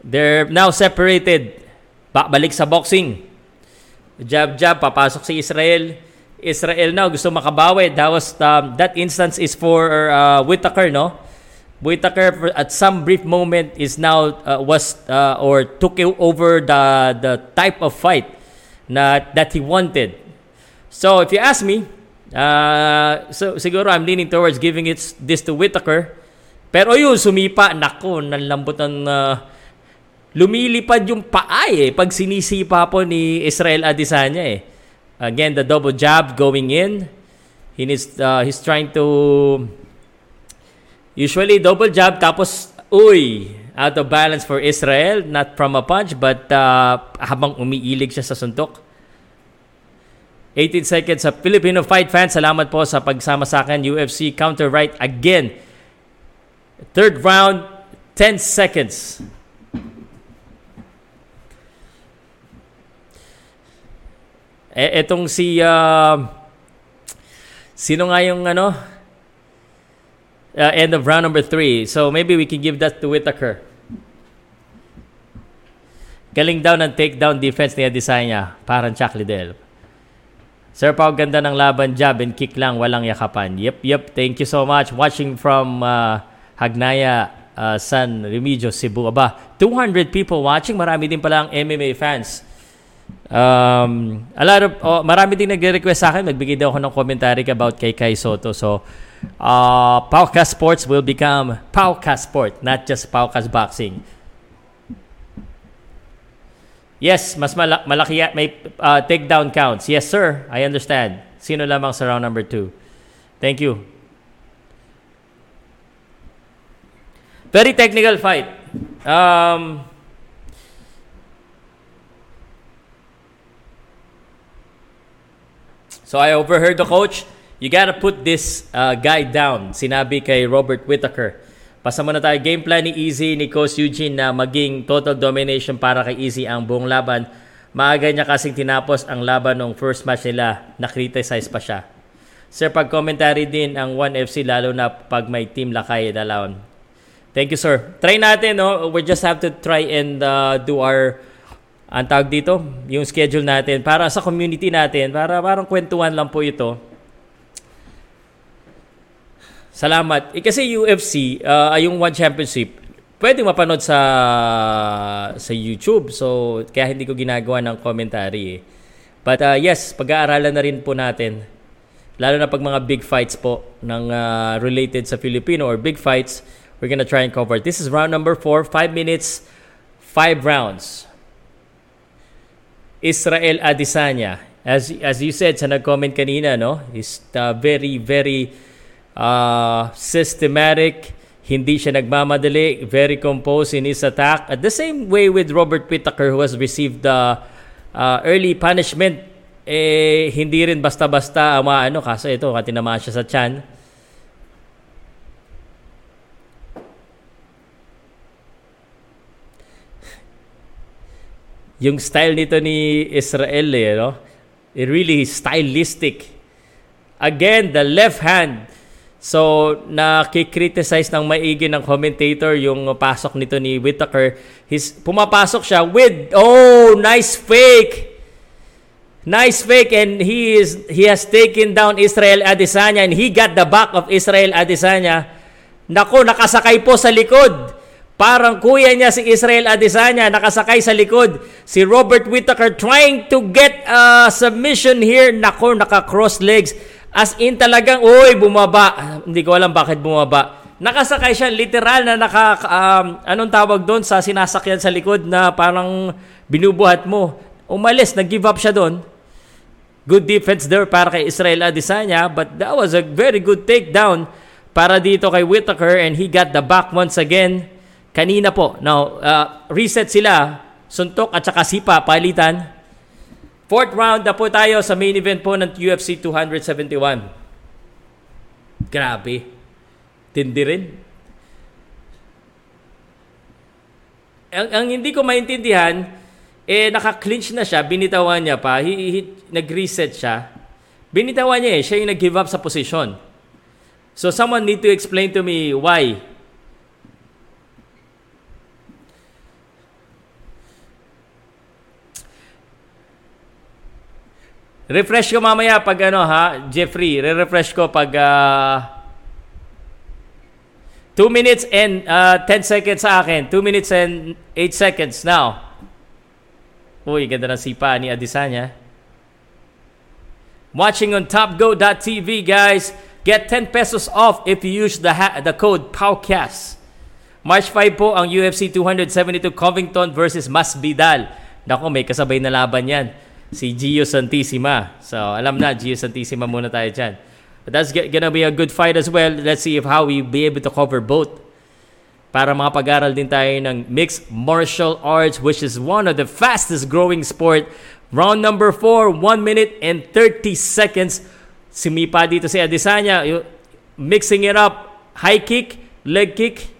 They're now separated. Ba balik sa boxing. Jab jab papasok si Israel. Israel now gusto makabawi. That was um, that instance is for uh, Whitaker, no? Whitaker at some brief moment is now uh, was uh, or took over the the type of fight na that he wanted. So if you ask me, uh, so siguro I'm leaning towards giving it this to Whitaker. Pero yun, sumipa, nako, nalambot ng uh, lumilipad yung paa eh pag sinisipa po ni Israel Adesanya eh. Again, the double jab going in. He needs, uh, he's trying to usually double jab tapos uy out of balance for Israel. Not from a punch but uh, habang umiilig siya sa suntok. 18 seconds sa Filipino fight fans salamat po sa pagsama sa akin. UFC counter right again. Third round 10 seconds Eh, etong si... Uh, sino nga yung ano? Uh, end of round number 3. So maybe we can give that to Whitaker. Galing daw ng takedown defense ni Adesanya. Parang Chuck Liddell. Sir Pao, ganda ng laban, jab and kick lang, walang yakapan. Yep, yep. Thank you so much. Watching from uh, Hagnaya, uh, San Remigio, Cebu. Aba, 200 people watching. Marami din pala ang MMA fans. Um, a lot of, oh, marami din nagre-request sa akin. Magbigay daw ako ng commentary about kay Kai Soto. So, uh, Pauka Sports will become Pauka Sport, not just Pauka's Boxing. Yes, mas mala- malaki may uh, takedown counts. Yes, sir. I understand. Sino lamang sa round number two? Thank you. Very technical fight. Um, So I overheard the coach, you gotta put this uh, guy down. Sinabi kay Robert Whittaker. Pasa muna tayo. Game plan ni Easy, ni Coach Eugene na maging total domination para kay Easy ang buong laban. Maaga niya kasing tinapos ang laban ng first match nila. Na-criticize pa siya. Sir, pag-commentary din ang 1FC lalo na pag may team lakay dalawon. Thank you, sir. Try natin, no? We just have to try and uh, do our ang tawag dito, yung schedule natin para sa community natin, para parang kwentuhan lang po ito. Salamat. Eh, kasi UFC, uh, yung One Championship, pwede mapanood sa sa YouTube. So, kaya hindi ko ginagawa ng commentary eh. But uh, yes, pag-aaralan na rin po natin lalo na pag mga big fights po ng uh, related sa Filipino or big fights, we're gonna try and cover. This is round number 4, 5 minutes, 5 rounds. Israel Adesanya. As as you said sa nag-comment kanina, no? Is uh, very very uh, systematic. Hindi siya nagmamadali. Very composed in his attack. At the same way with Robert Whittaker who has received the uh, early punishment. Eh, hindi rin basta-basta ano kasi ito, tinamaan siya sa chan. Yung style nito ni Israel eh, no? It really stylistic. Again, the left hand. So, nakikriticize ng maigi ng commentator yung pasok nito ni Whitaker. His, pumapasok siya with, oh, nice fake. Nice fake and he is he has taken down Israel Adesanya and he got the back of Israel Adesanya. Nako, nakasakay po sa likod. Parang kuya niya si Israel Adesanya nakasakay sa likod. Si Robert Whittaker trying to get a submission here. Nako, naka-cross legs. As in talagang, uy, bumaba. Hindi ko alam bakit bumaba. Nakasakay siya, literal na naka, um, anong tawag doon sa sinasakyan sa likod na parang binubuhat mo. Umalis, nag-give up siya doon. Good defense there para kay Israel Adesanya, but that was a very good takedown para dito kay Whittaker and he got the back once again. Kanina po, now, uh, reset sila, suntok at saka sipa, palitan. Fourth round na po tayo sa main event po ng UFC 271. Grabe. Tindi rin. Ang, ang hindi ko maintindihan, eh naka-clinch na siya, binitawan niya pa, he, he, nag-reset siya. Binitawan niya eh, siya yung nag-give up sa position. So someone need to explain to me why Refresh ko mamaya pag ano ha, Jeffrey. Re-refresh ko pag uh, 2 minutes and uh, 10 seconds sa akin. 2 minutes and 8 seconds now. Uy, ganda ng sipa ni Adesanya. Watching on topgo.tv guys. Get 10 pesos off if you use the, ha- the code POWCAST. March 5 po ang UFC 272 Covington versus Masvidal. Nako, may kasabay na laban yan si Gio Santissima. So, alam na, Gio Santissima muna tayo dyan. But that's gonna be a good fight as well. Let's see if how we be able to cover both. Para mga pag-aral din tayo ng mixed martial arts which is one of the fastest growing sport. Round number 4, 1 minute and 30 seconds. Sumipa dito si Adesanya. Mixing it up. High kick, leg kick.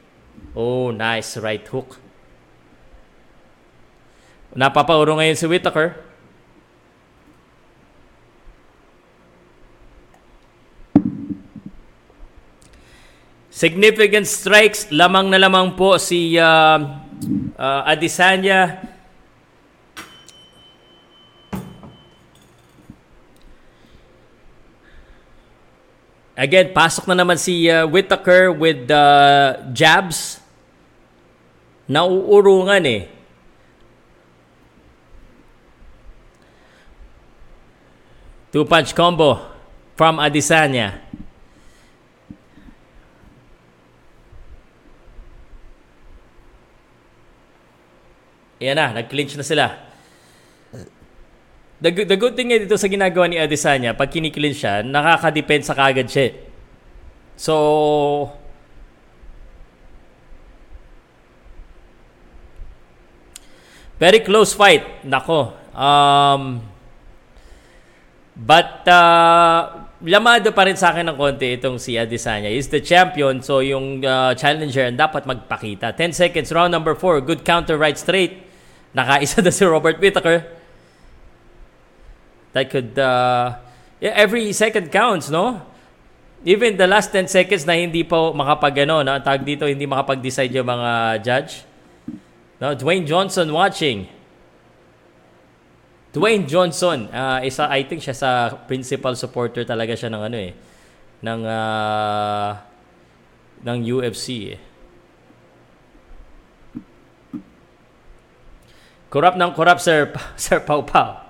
Oh, nice right hook. Napapauro ngayon si Whittaker. Significant strikes, lamang na lamang po si uh, uh, Adesanya. Again, pasok na naman si uh, Whittaker with uh, jabs. Nauurungan eh. Two-punch combo from Adesanya. Ayan na, nag-clinch na sila. The, the good thing dito sa ginagawa ni Adesanya, pag kiniklinch siya, nakaka-depensa kagad siya. So, very close fight. Nako. Um, but, uh, lamado pa rin sa akin ng konti itong si Adesanya. He's the champion, so yung uh, challenger dapat magpakita. 10 seconds, round number 4. Good counter right straight. Nakaisa na si Robert Whittaker. That could, uh, yeah, every second counts, no? Even the last 10 seconds na hindi po makapag, ano, na tag dito, hindi makapag-decide yung mga judge. No, Dwayne Johnson watching. Dwayne Johnson, uh, isa, I think siya sa principal supporter talaga siya ng ano eh, ng, uh, ng UFC eh. Corrupt ng corrupt, Sir, Sir Pau Pau.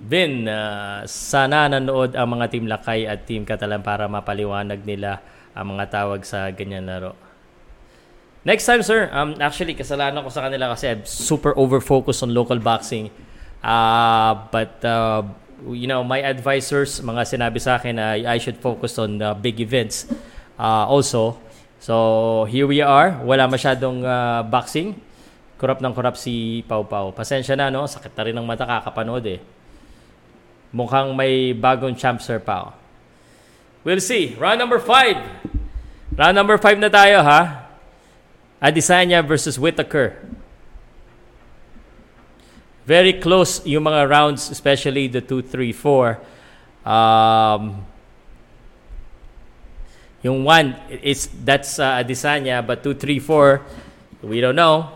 Vin, uh, sana nanood ang mga Team Lakay at Team Catalan para mapaliwanag nila ang mga tawag sa ganyan laro. Next time, sir, um, actually, kasalanan ko sa kanila kasi I'm super over-focused on local boxing. Uh, but, uh, you know, my advisors, mga sinabi sa akin na uh, I should focus on uh, big events uh, also. So, here we are. Wala masyadong uh, boxing. Kurap ng kurap si Pau Pau. Pasensya na, no? Sakit na rin ng mata kakapanood eh. Mukhang may bagong champ, Sir Pao. We'll see. Round number 5. Round number 5 na tayo, ha? Adesanya versus Whitaker. Very close yung mga rounds, especially the 2, 3, 4. Um, yung one, it's, that's uh, Adesanya, but two, three, four, we don't know.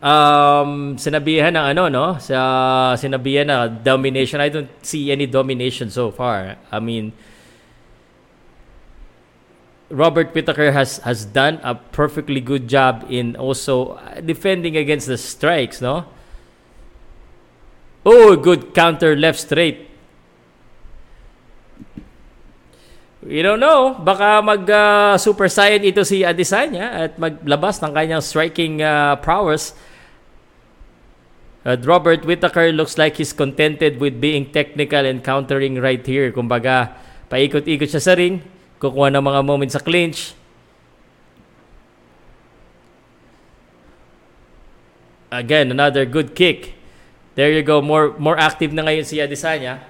Um, sinabihan ng ano, no? Sa sinabihan na domination. I don't see any domination so far. I mean, Robert Whittaker has has done a perfectly good job in also defending against the strikes, no? Oh, good counter left straight. We don't know. Baka mag uh, saiyan ito si Adesanya at maglabas ng kanyang striking uh, prowess. At Robert Whittaker looks like he's contented with being technical and countering right here. Kumbaga, paikot-ikot siya sa ring kukuha ng mga moments sa clinch. Again, another good kick. There you go. More more active na ngayon si Adesanya.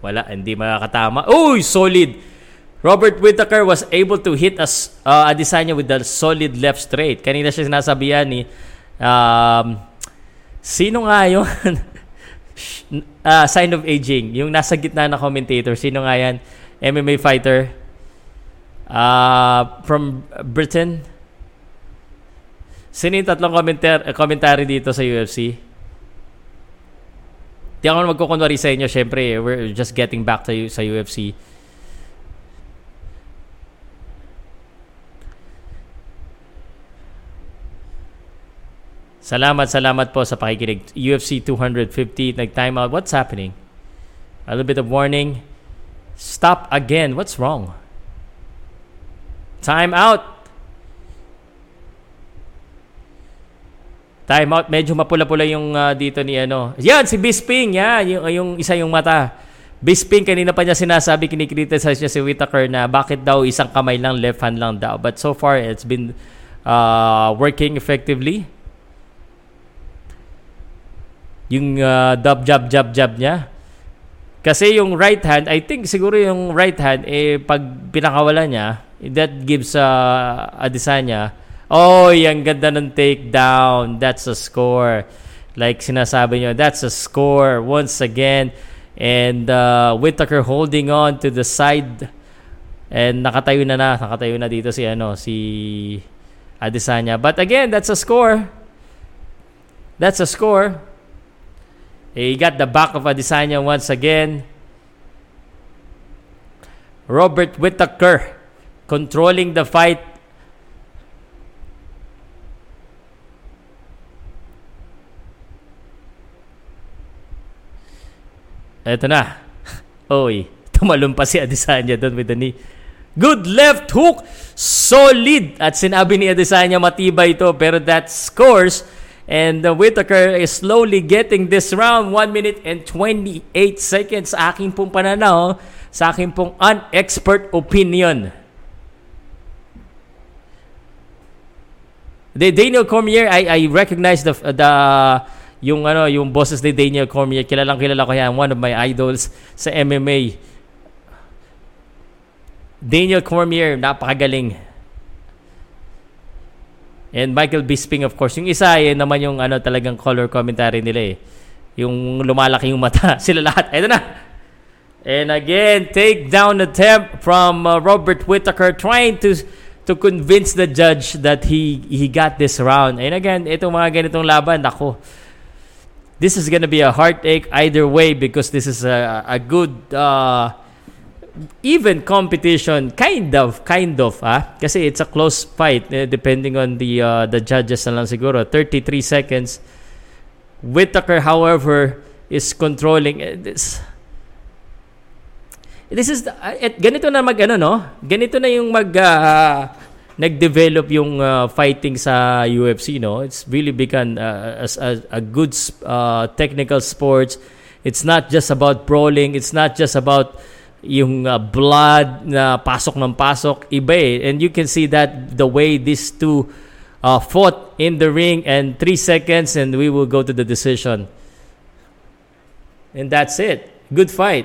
Wala, hindi makakatama. Uy, solid. Robert Whittaker was able to hit us uh, Adesanya with a solid left straight. Kanina siya sinasabihan ni um, sino nga yun? uh, sign of aging. Yung nasa gitna na commentator. Sino nga yan? MMA fighter uh, from Britain. Sino yung tatlong commentary dito sa UFC? Di ako magkukunwari sa inyo. Siyempre, we're just getting back to sa UFC. Salamat, salamat po sa pakikinig. UFC 250, nag-time out. What's happening? A little bit of warning. Stop again. What's wrong? Time out. Time out. Medyo mapula-pula yung uh, dito ni ano. Yan, si Bisping. Yan, yung, yung isa yung mata. Bisping, kanina pa niya sinasabi, kinikriticize niya si Whitaker na bakit daw isang kamay lang, left hand lang daw. But so far, it's been uh, working effectively yung uh, dub jab jab jab niya. Kasi yung right hand, I think siguro yung right hand eh pag pinakawala niya, that gives uh, Adesanya, oh, yung ganda ng takedown. That's a score. Like sinasabi niyo, that's a score once again. And uh, Whitaker holding on to the side and nakatayo na na, nakatayo na dito si ano, si Adesanya. But again, that's a score. That's a score. He got the back of Adesanya once again. Robert Whittaker controlling the fight. Eto na. Oy, tumalon pa si Adesanya doon with the knee. Good left hook. Solid. At sinabi ni Adesanya matibay ito pero that scores And uh, Whitaker is slowly getting this round. 1 minute and 28 seconds. Sa aking pong pananaw, sa aking pong unexpert opinion. The Daniel Cormier, I, I recognize the, the yung ano, yung bosses ni Daniel Cormier. Kilalang kilala ko yan. One of my idols sa MMA. Daniel Cormier, napakagaling And Michael Bisping of course. Yung isa eh naman yung ano talagang color commentary nila eh. Yung lumalaki yung mata. Sila lahat. Ito na. And again, take down attempt from uh, Robert Whittaker trying to to convince the judge that he he got this round. And again, itong mga ganitong laban, ako. This is gonna be a heartache either way because this is a, a good uh, even competition kind of kind of ah. Kasi it's a close fight eh, depending on the uh, the judges na lang siguro. 33 seconds. Whitaker however is controlling eh, this this is uh, ganito na mag ano no? Ganito na yung mag uh, nag-develop yung uh, fighting sa UFC, no? It's really become uh, as a, a good uh, technical sports. It's not just about brawling. It's not just about yung uh, blood na pasok ng pasok. Iba eh. And you can see that the way these two uh, fought in the ring and three seconds and we will go to the decision. And that's it. Good fight.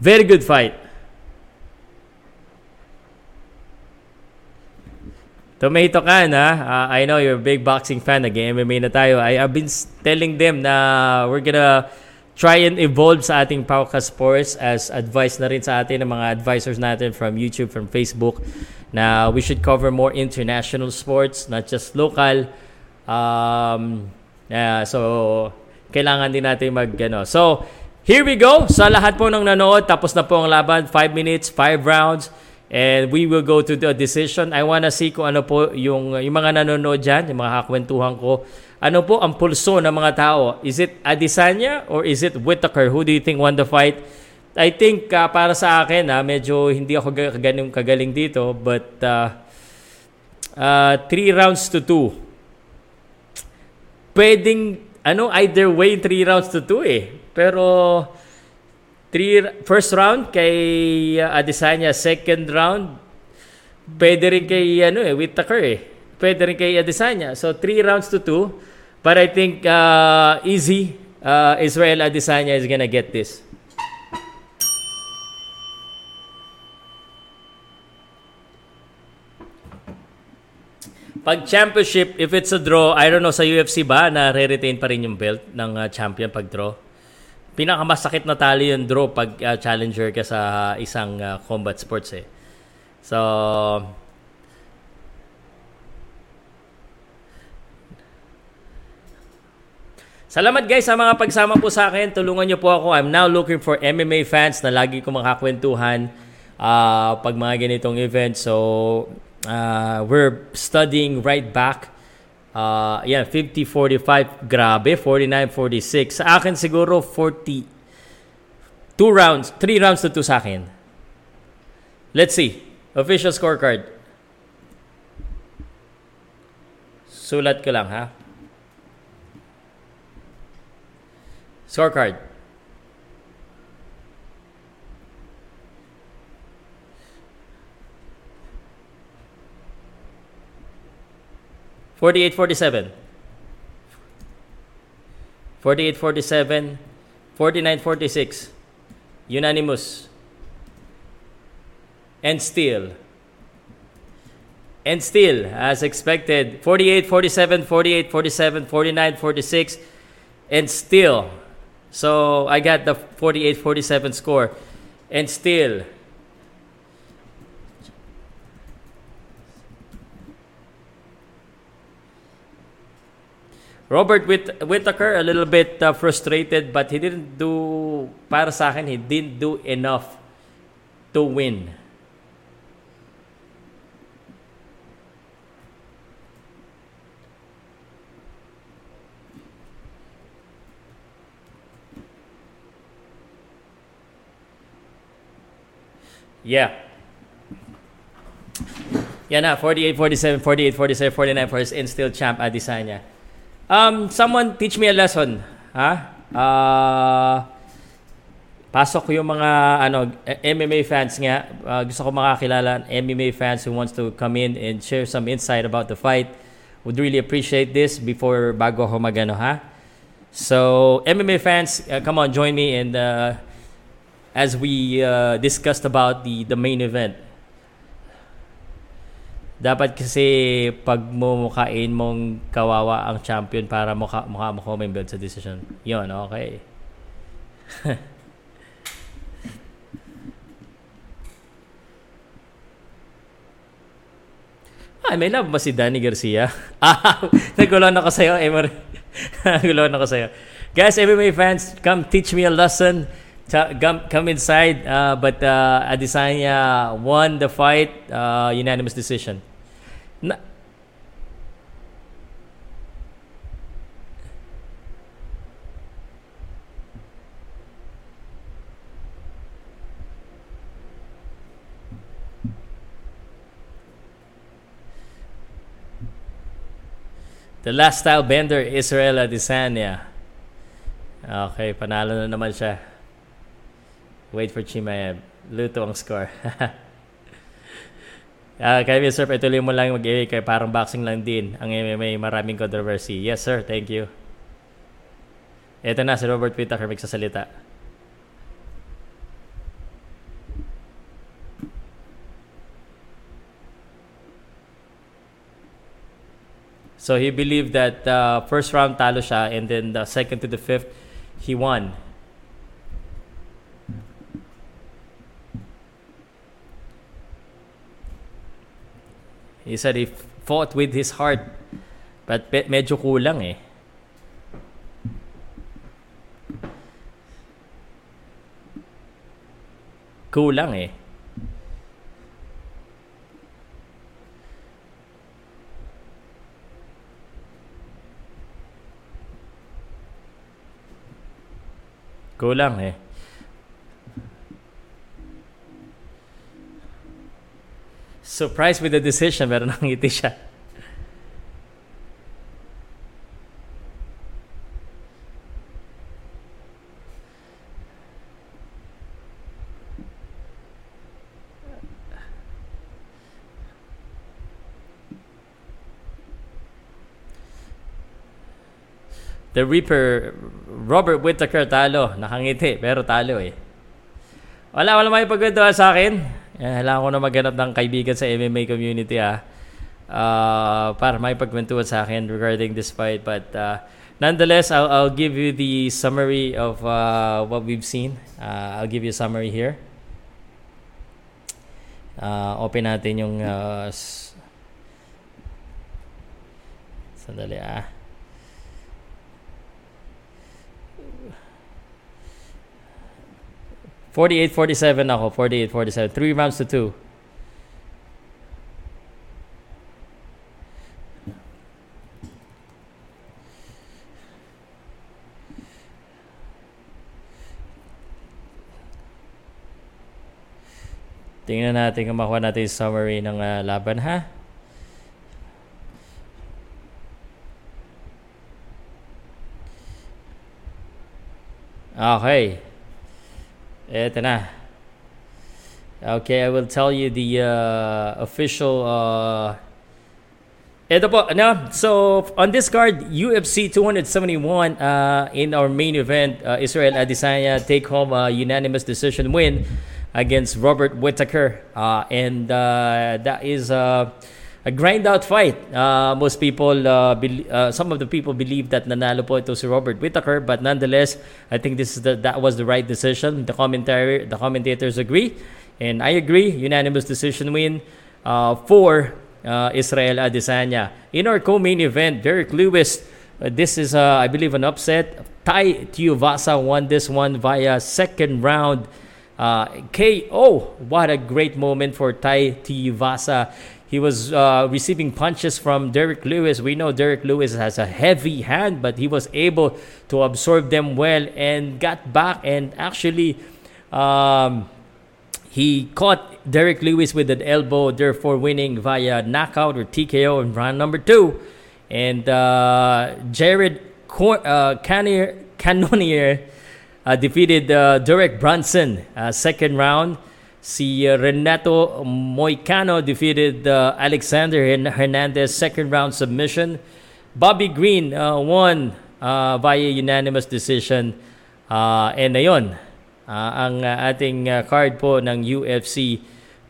Very good fight. Tomato can, ha? Uh, I know you're a big boxing fan. Nag-MMA na tayo. I, I've been telling them na we're gonna try and evolve sa ating Pauka Sports as advice na rin sa atin ng mga advisors natin from YouTube, from Facebook, na we should cover more international sports, not just local. Um, yeah, so, kailangan din natin mag, ano. So, here we go. Sa lahat po ng nanood, tapos na po ang laban. 5 minutes, 5 rounds. And we will go to the decision. I wanna see kung ano po yung, yung mga nanonood dyan, yung mga kakwentuhan ko. Ano po ang pulso ng mga tao? Is it Adesanya or is it Whitaker? Who do you think won the fight? I think uh, para sa akin, ha, medyo hindi ako ganun kagaling dito. But uh, uh, three rounds to two. Pwedeng, ano, either way, three rounds to two eh. Pero Three, first round kay uh, Adesanya, second round pwede rin kay ano eh, Whittaker eh. Pwede rin kay Adesanya. So three rounds to two. But I think uh, easy uh, Israel Adesanya is gonna get this. Pag championship, if it's a draw, I don't know sa UFC ba na re-retain pa rin yung belt ng uh, champion pag draw? Pinakamasakit na tali yung draw pag uh, challenger ka sa isang uh, combat sports eh. So Salamat guys sa mga pagsama po sa akin. Tulungan niyo po ako. I'm now looking for MMA fans na lagi ko makakwentuhan uh, pag mga ganitong event. So, uh, we're studying right back Uh, yan, 50-45, grabe. 49-46. Sa akin siguro 40. 2 rounds, 3 rounds to 2 sa akin. Let's see. Official scorecard. Sulat ko lang ha. Scorecard. 48-47. 48-47. 49-46. Unanimous. And still. And still, as expected, 48-47, 48-47, 49-46. And still. So I got the 48-47 score. And still, Robert Whit- Whittaker, a little bit uh, frustrated, but he didn't do, para sa akin, he didn't do enough to win. Yeah. Yeah na, 48, 47, 48, 47, 49 for his instill champ Adesanya. Um, someone teach me a lesson. Ha? Uh, pasok yung mga ano MMA fans nga. Uh, gusto ko makakilala MMA fans who wants to come in and share some insight about the fight. Would really appreciate this before bago ako magano ha. So MMA fans, uh, come on, join me and uh, as we uh, discussed about the the main event. Dapat kasi pag mumukhain mong kawawa ang champion para mukha, mukha mo ko may belt sa decision. Yun, okay. Ay, may love ba si Danny Garcia? ah, nagkulon ako sa'yo, Emery. Gulo na ko sa'yo. Guys, MMA fans, come teach me a lesson. Come inside. Uh, but uh, Adesanya won the fight, uh, unanimous decision. Na- The last style bender, Israel Adesanya. Okay, panalo na naman siya. Wait for Chimaev. Luto ang score. uh, kaya Sir, ituloy mo lang mag-iwi kay parang boxing lang din. Ang MMA, maraming controversy. Yes, sir. Thank you. Ito na, si Robert Whittaker magsasalita. So he believed that uh, first round talo siya and then the second to the fifth, he won. He said he fought with his heart but medyo kulang eh. Kulang eh. Kulang eh. Surprised with the decision, pero nangiti siya. The Reaper, Robert Whittaker talo. Nakangiti, pero talo eh. Wala, wala may pagkwentuhan sa akin. Eh, kailangan ko na maghanap ng kaibigan sa MMA community ah. Uh, para may pagkwentuhan sa akin regarding this fight. But uh, nonetheless, I'll, I'll give you the summary of uh, what we've seen. Uh, I'll give you a summary here. Uh, open natin yung... Uh, sandali ah. 48-47 ako. 48-47. 3 rounds to 2. Tingnan natin kung makuha natin yung summary ng uh, laban ha. Okay. Eto na. Okay, I will tell you the uh, official uh, Ito po, ano? So, on this card, UFC 271 uh, in our main event, uh, Israel Adesanya take home a unanimous decision win against Robert Whittaker. Uh, and uh, that is uh, a grind out fight. Uh, most people, uh, be, uh, some of the people believe that nanalo po ito si Robert Whittaker, but nonetheless, I think this is the, that was the right decision. The commentary, the commentators agree, and I agree. Unanimous decision win uh, for uh, Israel Adesanya. In our co-main event, Derek Lewis. Uh, this is, I believe, an upset. Tai Tuivasa won this one via second round KO. What a great moment for Tai Tuivasa. He was uh, receiving punches from Derek Lewis. We know Derek Lewis has a heavy hand, but he was able to absorb them well and got back and actually um, he caught Derek Lewis with an elbow, therefore winning via knockout or TKO in round number two. And uh, Jared Cor- uh, Cannonier uh, defeated uh, Derek Brunson uh, second round. Si Renato Moicano defeated uh, Alexander Hernandez second round submission. Bobby Green uh, won uh, via unanimous decision. Uh, and ayun, uh, ang uh, ating uh, card po ng UFC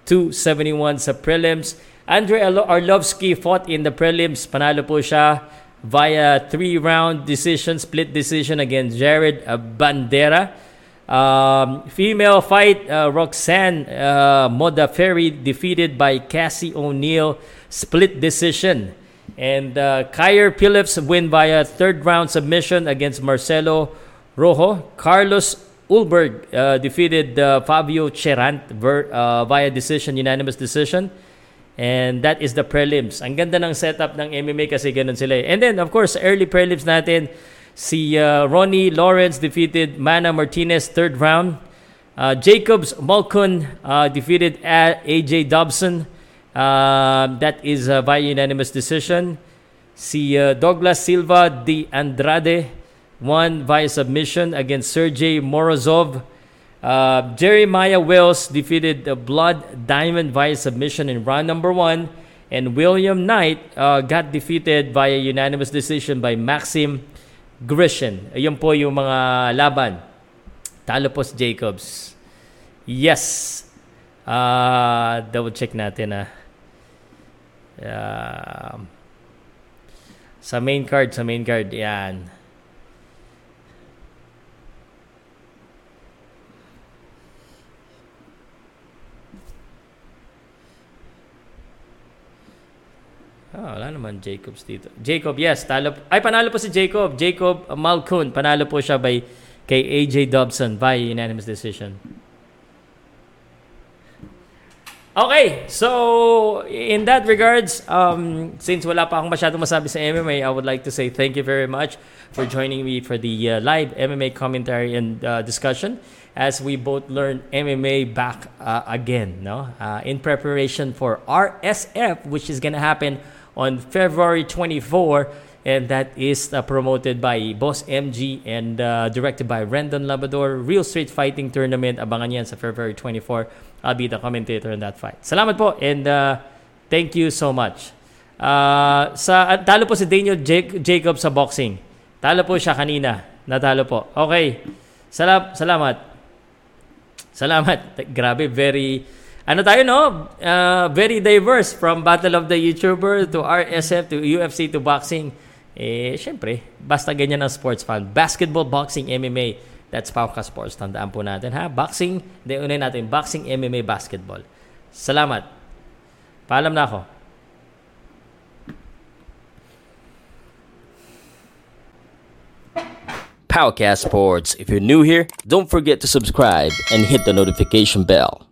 271 sa prelims. Andre Arlovsky fought in the prelims. Panalo po siya via three-round decision, split decision against Jared Bandera. Um, female fight, uh, Roxanne uh, Modafferi defeated by Cassie O'Neill, split decision. And uh, Kyer Phillips win via third round submission against Marcelo Rojo. Carlos Ulberg uh, defeated uh, Fabio Cherant ver, uh, via decision, unanimous decision. And that is the prelims. Ang ganda ng setup ng MMA kasi ganun sila. Eh. And then, of course, early prelims natin, si uh, Ronnie Lawrence defeated Mana Martinez third round. Uh, Jacobs Malkun uh, defeated AJ Dobson. Uh, that is by unanimous decision. Si uh, Douglas Silva de Andrade won via submission against Sergey Morozov. Uh, Jeremiah Wells defeated the Blood Diamond via submission in round number one. And William Knight got defeated via unanimous decision by Maxim Grishin. Ayun po yung mga laban. Talo po si Jacobs. Yes. Uh, double check natin ah. Uh, sa main card, sa main card, yan. Ah, wala naman Jacobs dito. Jacob, yes, talo. Ay, panalo po si Jacob. Jacob Malkun, panalo po siya by kay AJ Dobson by unanimous decision. Okay, so in that regards, um, since wala pa akong masyadong masabi sa MMA, I would like to say thank you very much for joining me for the uh, live MMA commentary and uh, discussion as we both learn MMA back uh, again, no? Uh, in preparation for RSF, which is gonna happen on February 24 and that is uh, promoted by Boss MG and uh, directed by Rendon Labrador. Real Street Fighting Tournament. Abangan yan sa February 24. I'll be the commentator in that fight. Salamat po and uh, thank you so much. Uh, sa uh, talo po si Daniel Jake, Jacob sa boxing. Talo po siya kanina. Natalo po. Okay. Salam, salamat. Salamat. Grabe, very ano tayo no? Uh, very diverse from Battle of the YouTuber to RSF to UFC to boxing. Eh, syempre, basta ganyan ang sports fan. Basketball, boxing, MMA. That's Pauka Sports. Tandaan po natin ha. Boxing, hindi unay natin. Boxing, MMA, basketball. Salamat. Paalam na ako. Powercast Sports. If you're new here, don't forget to subscribe and hit the notification bell.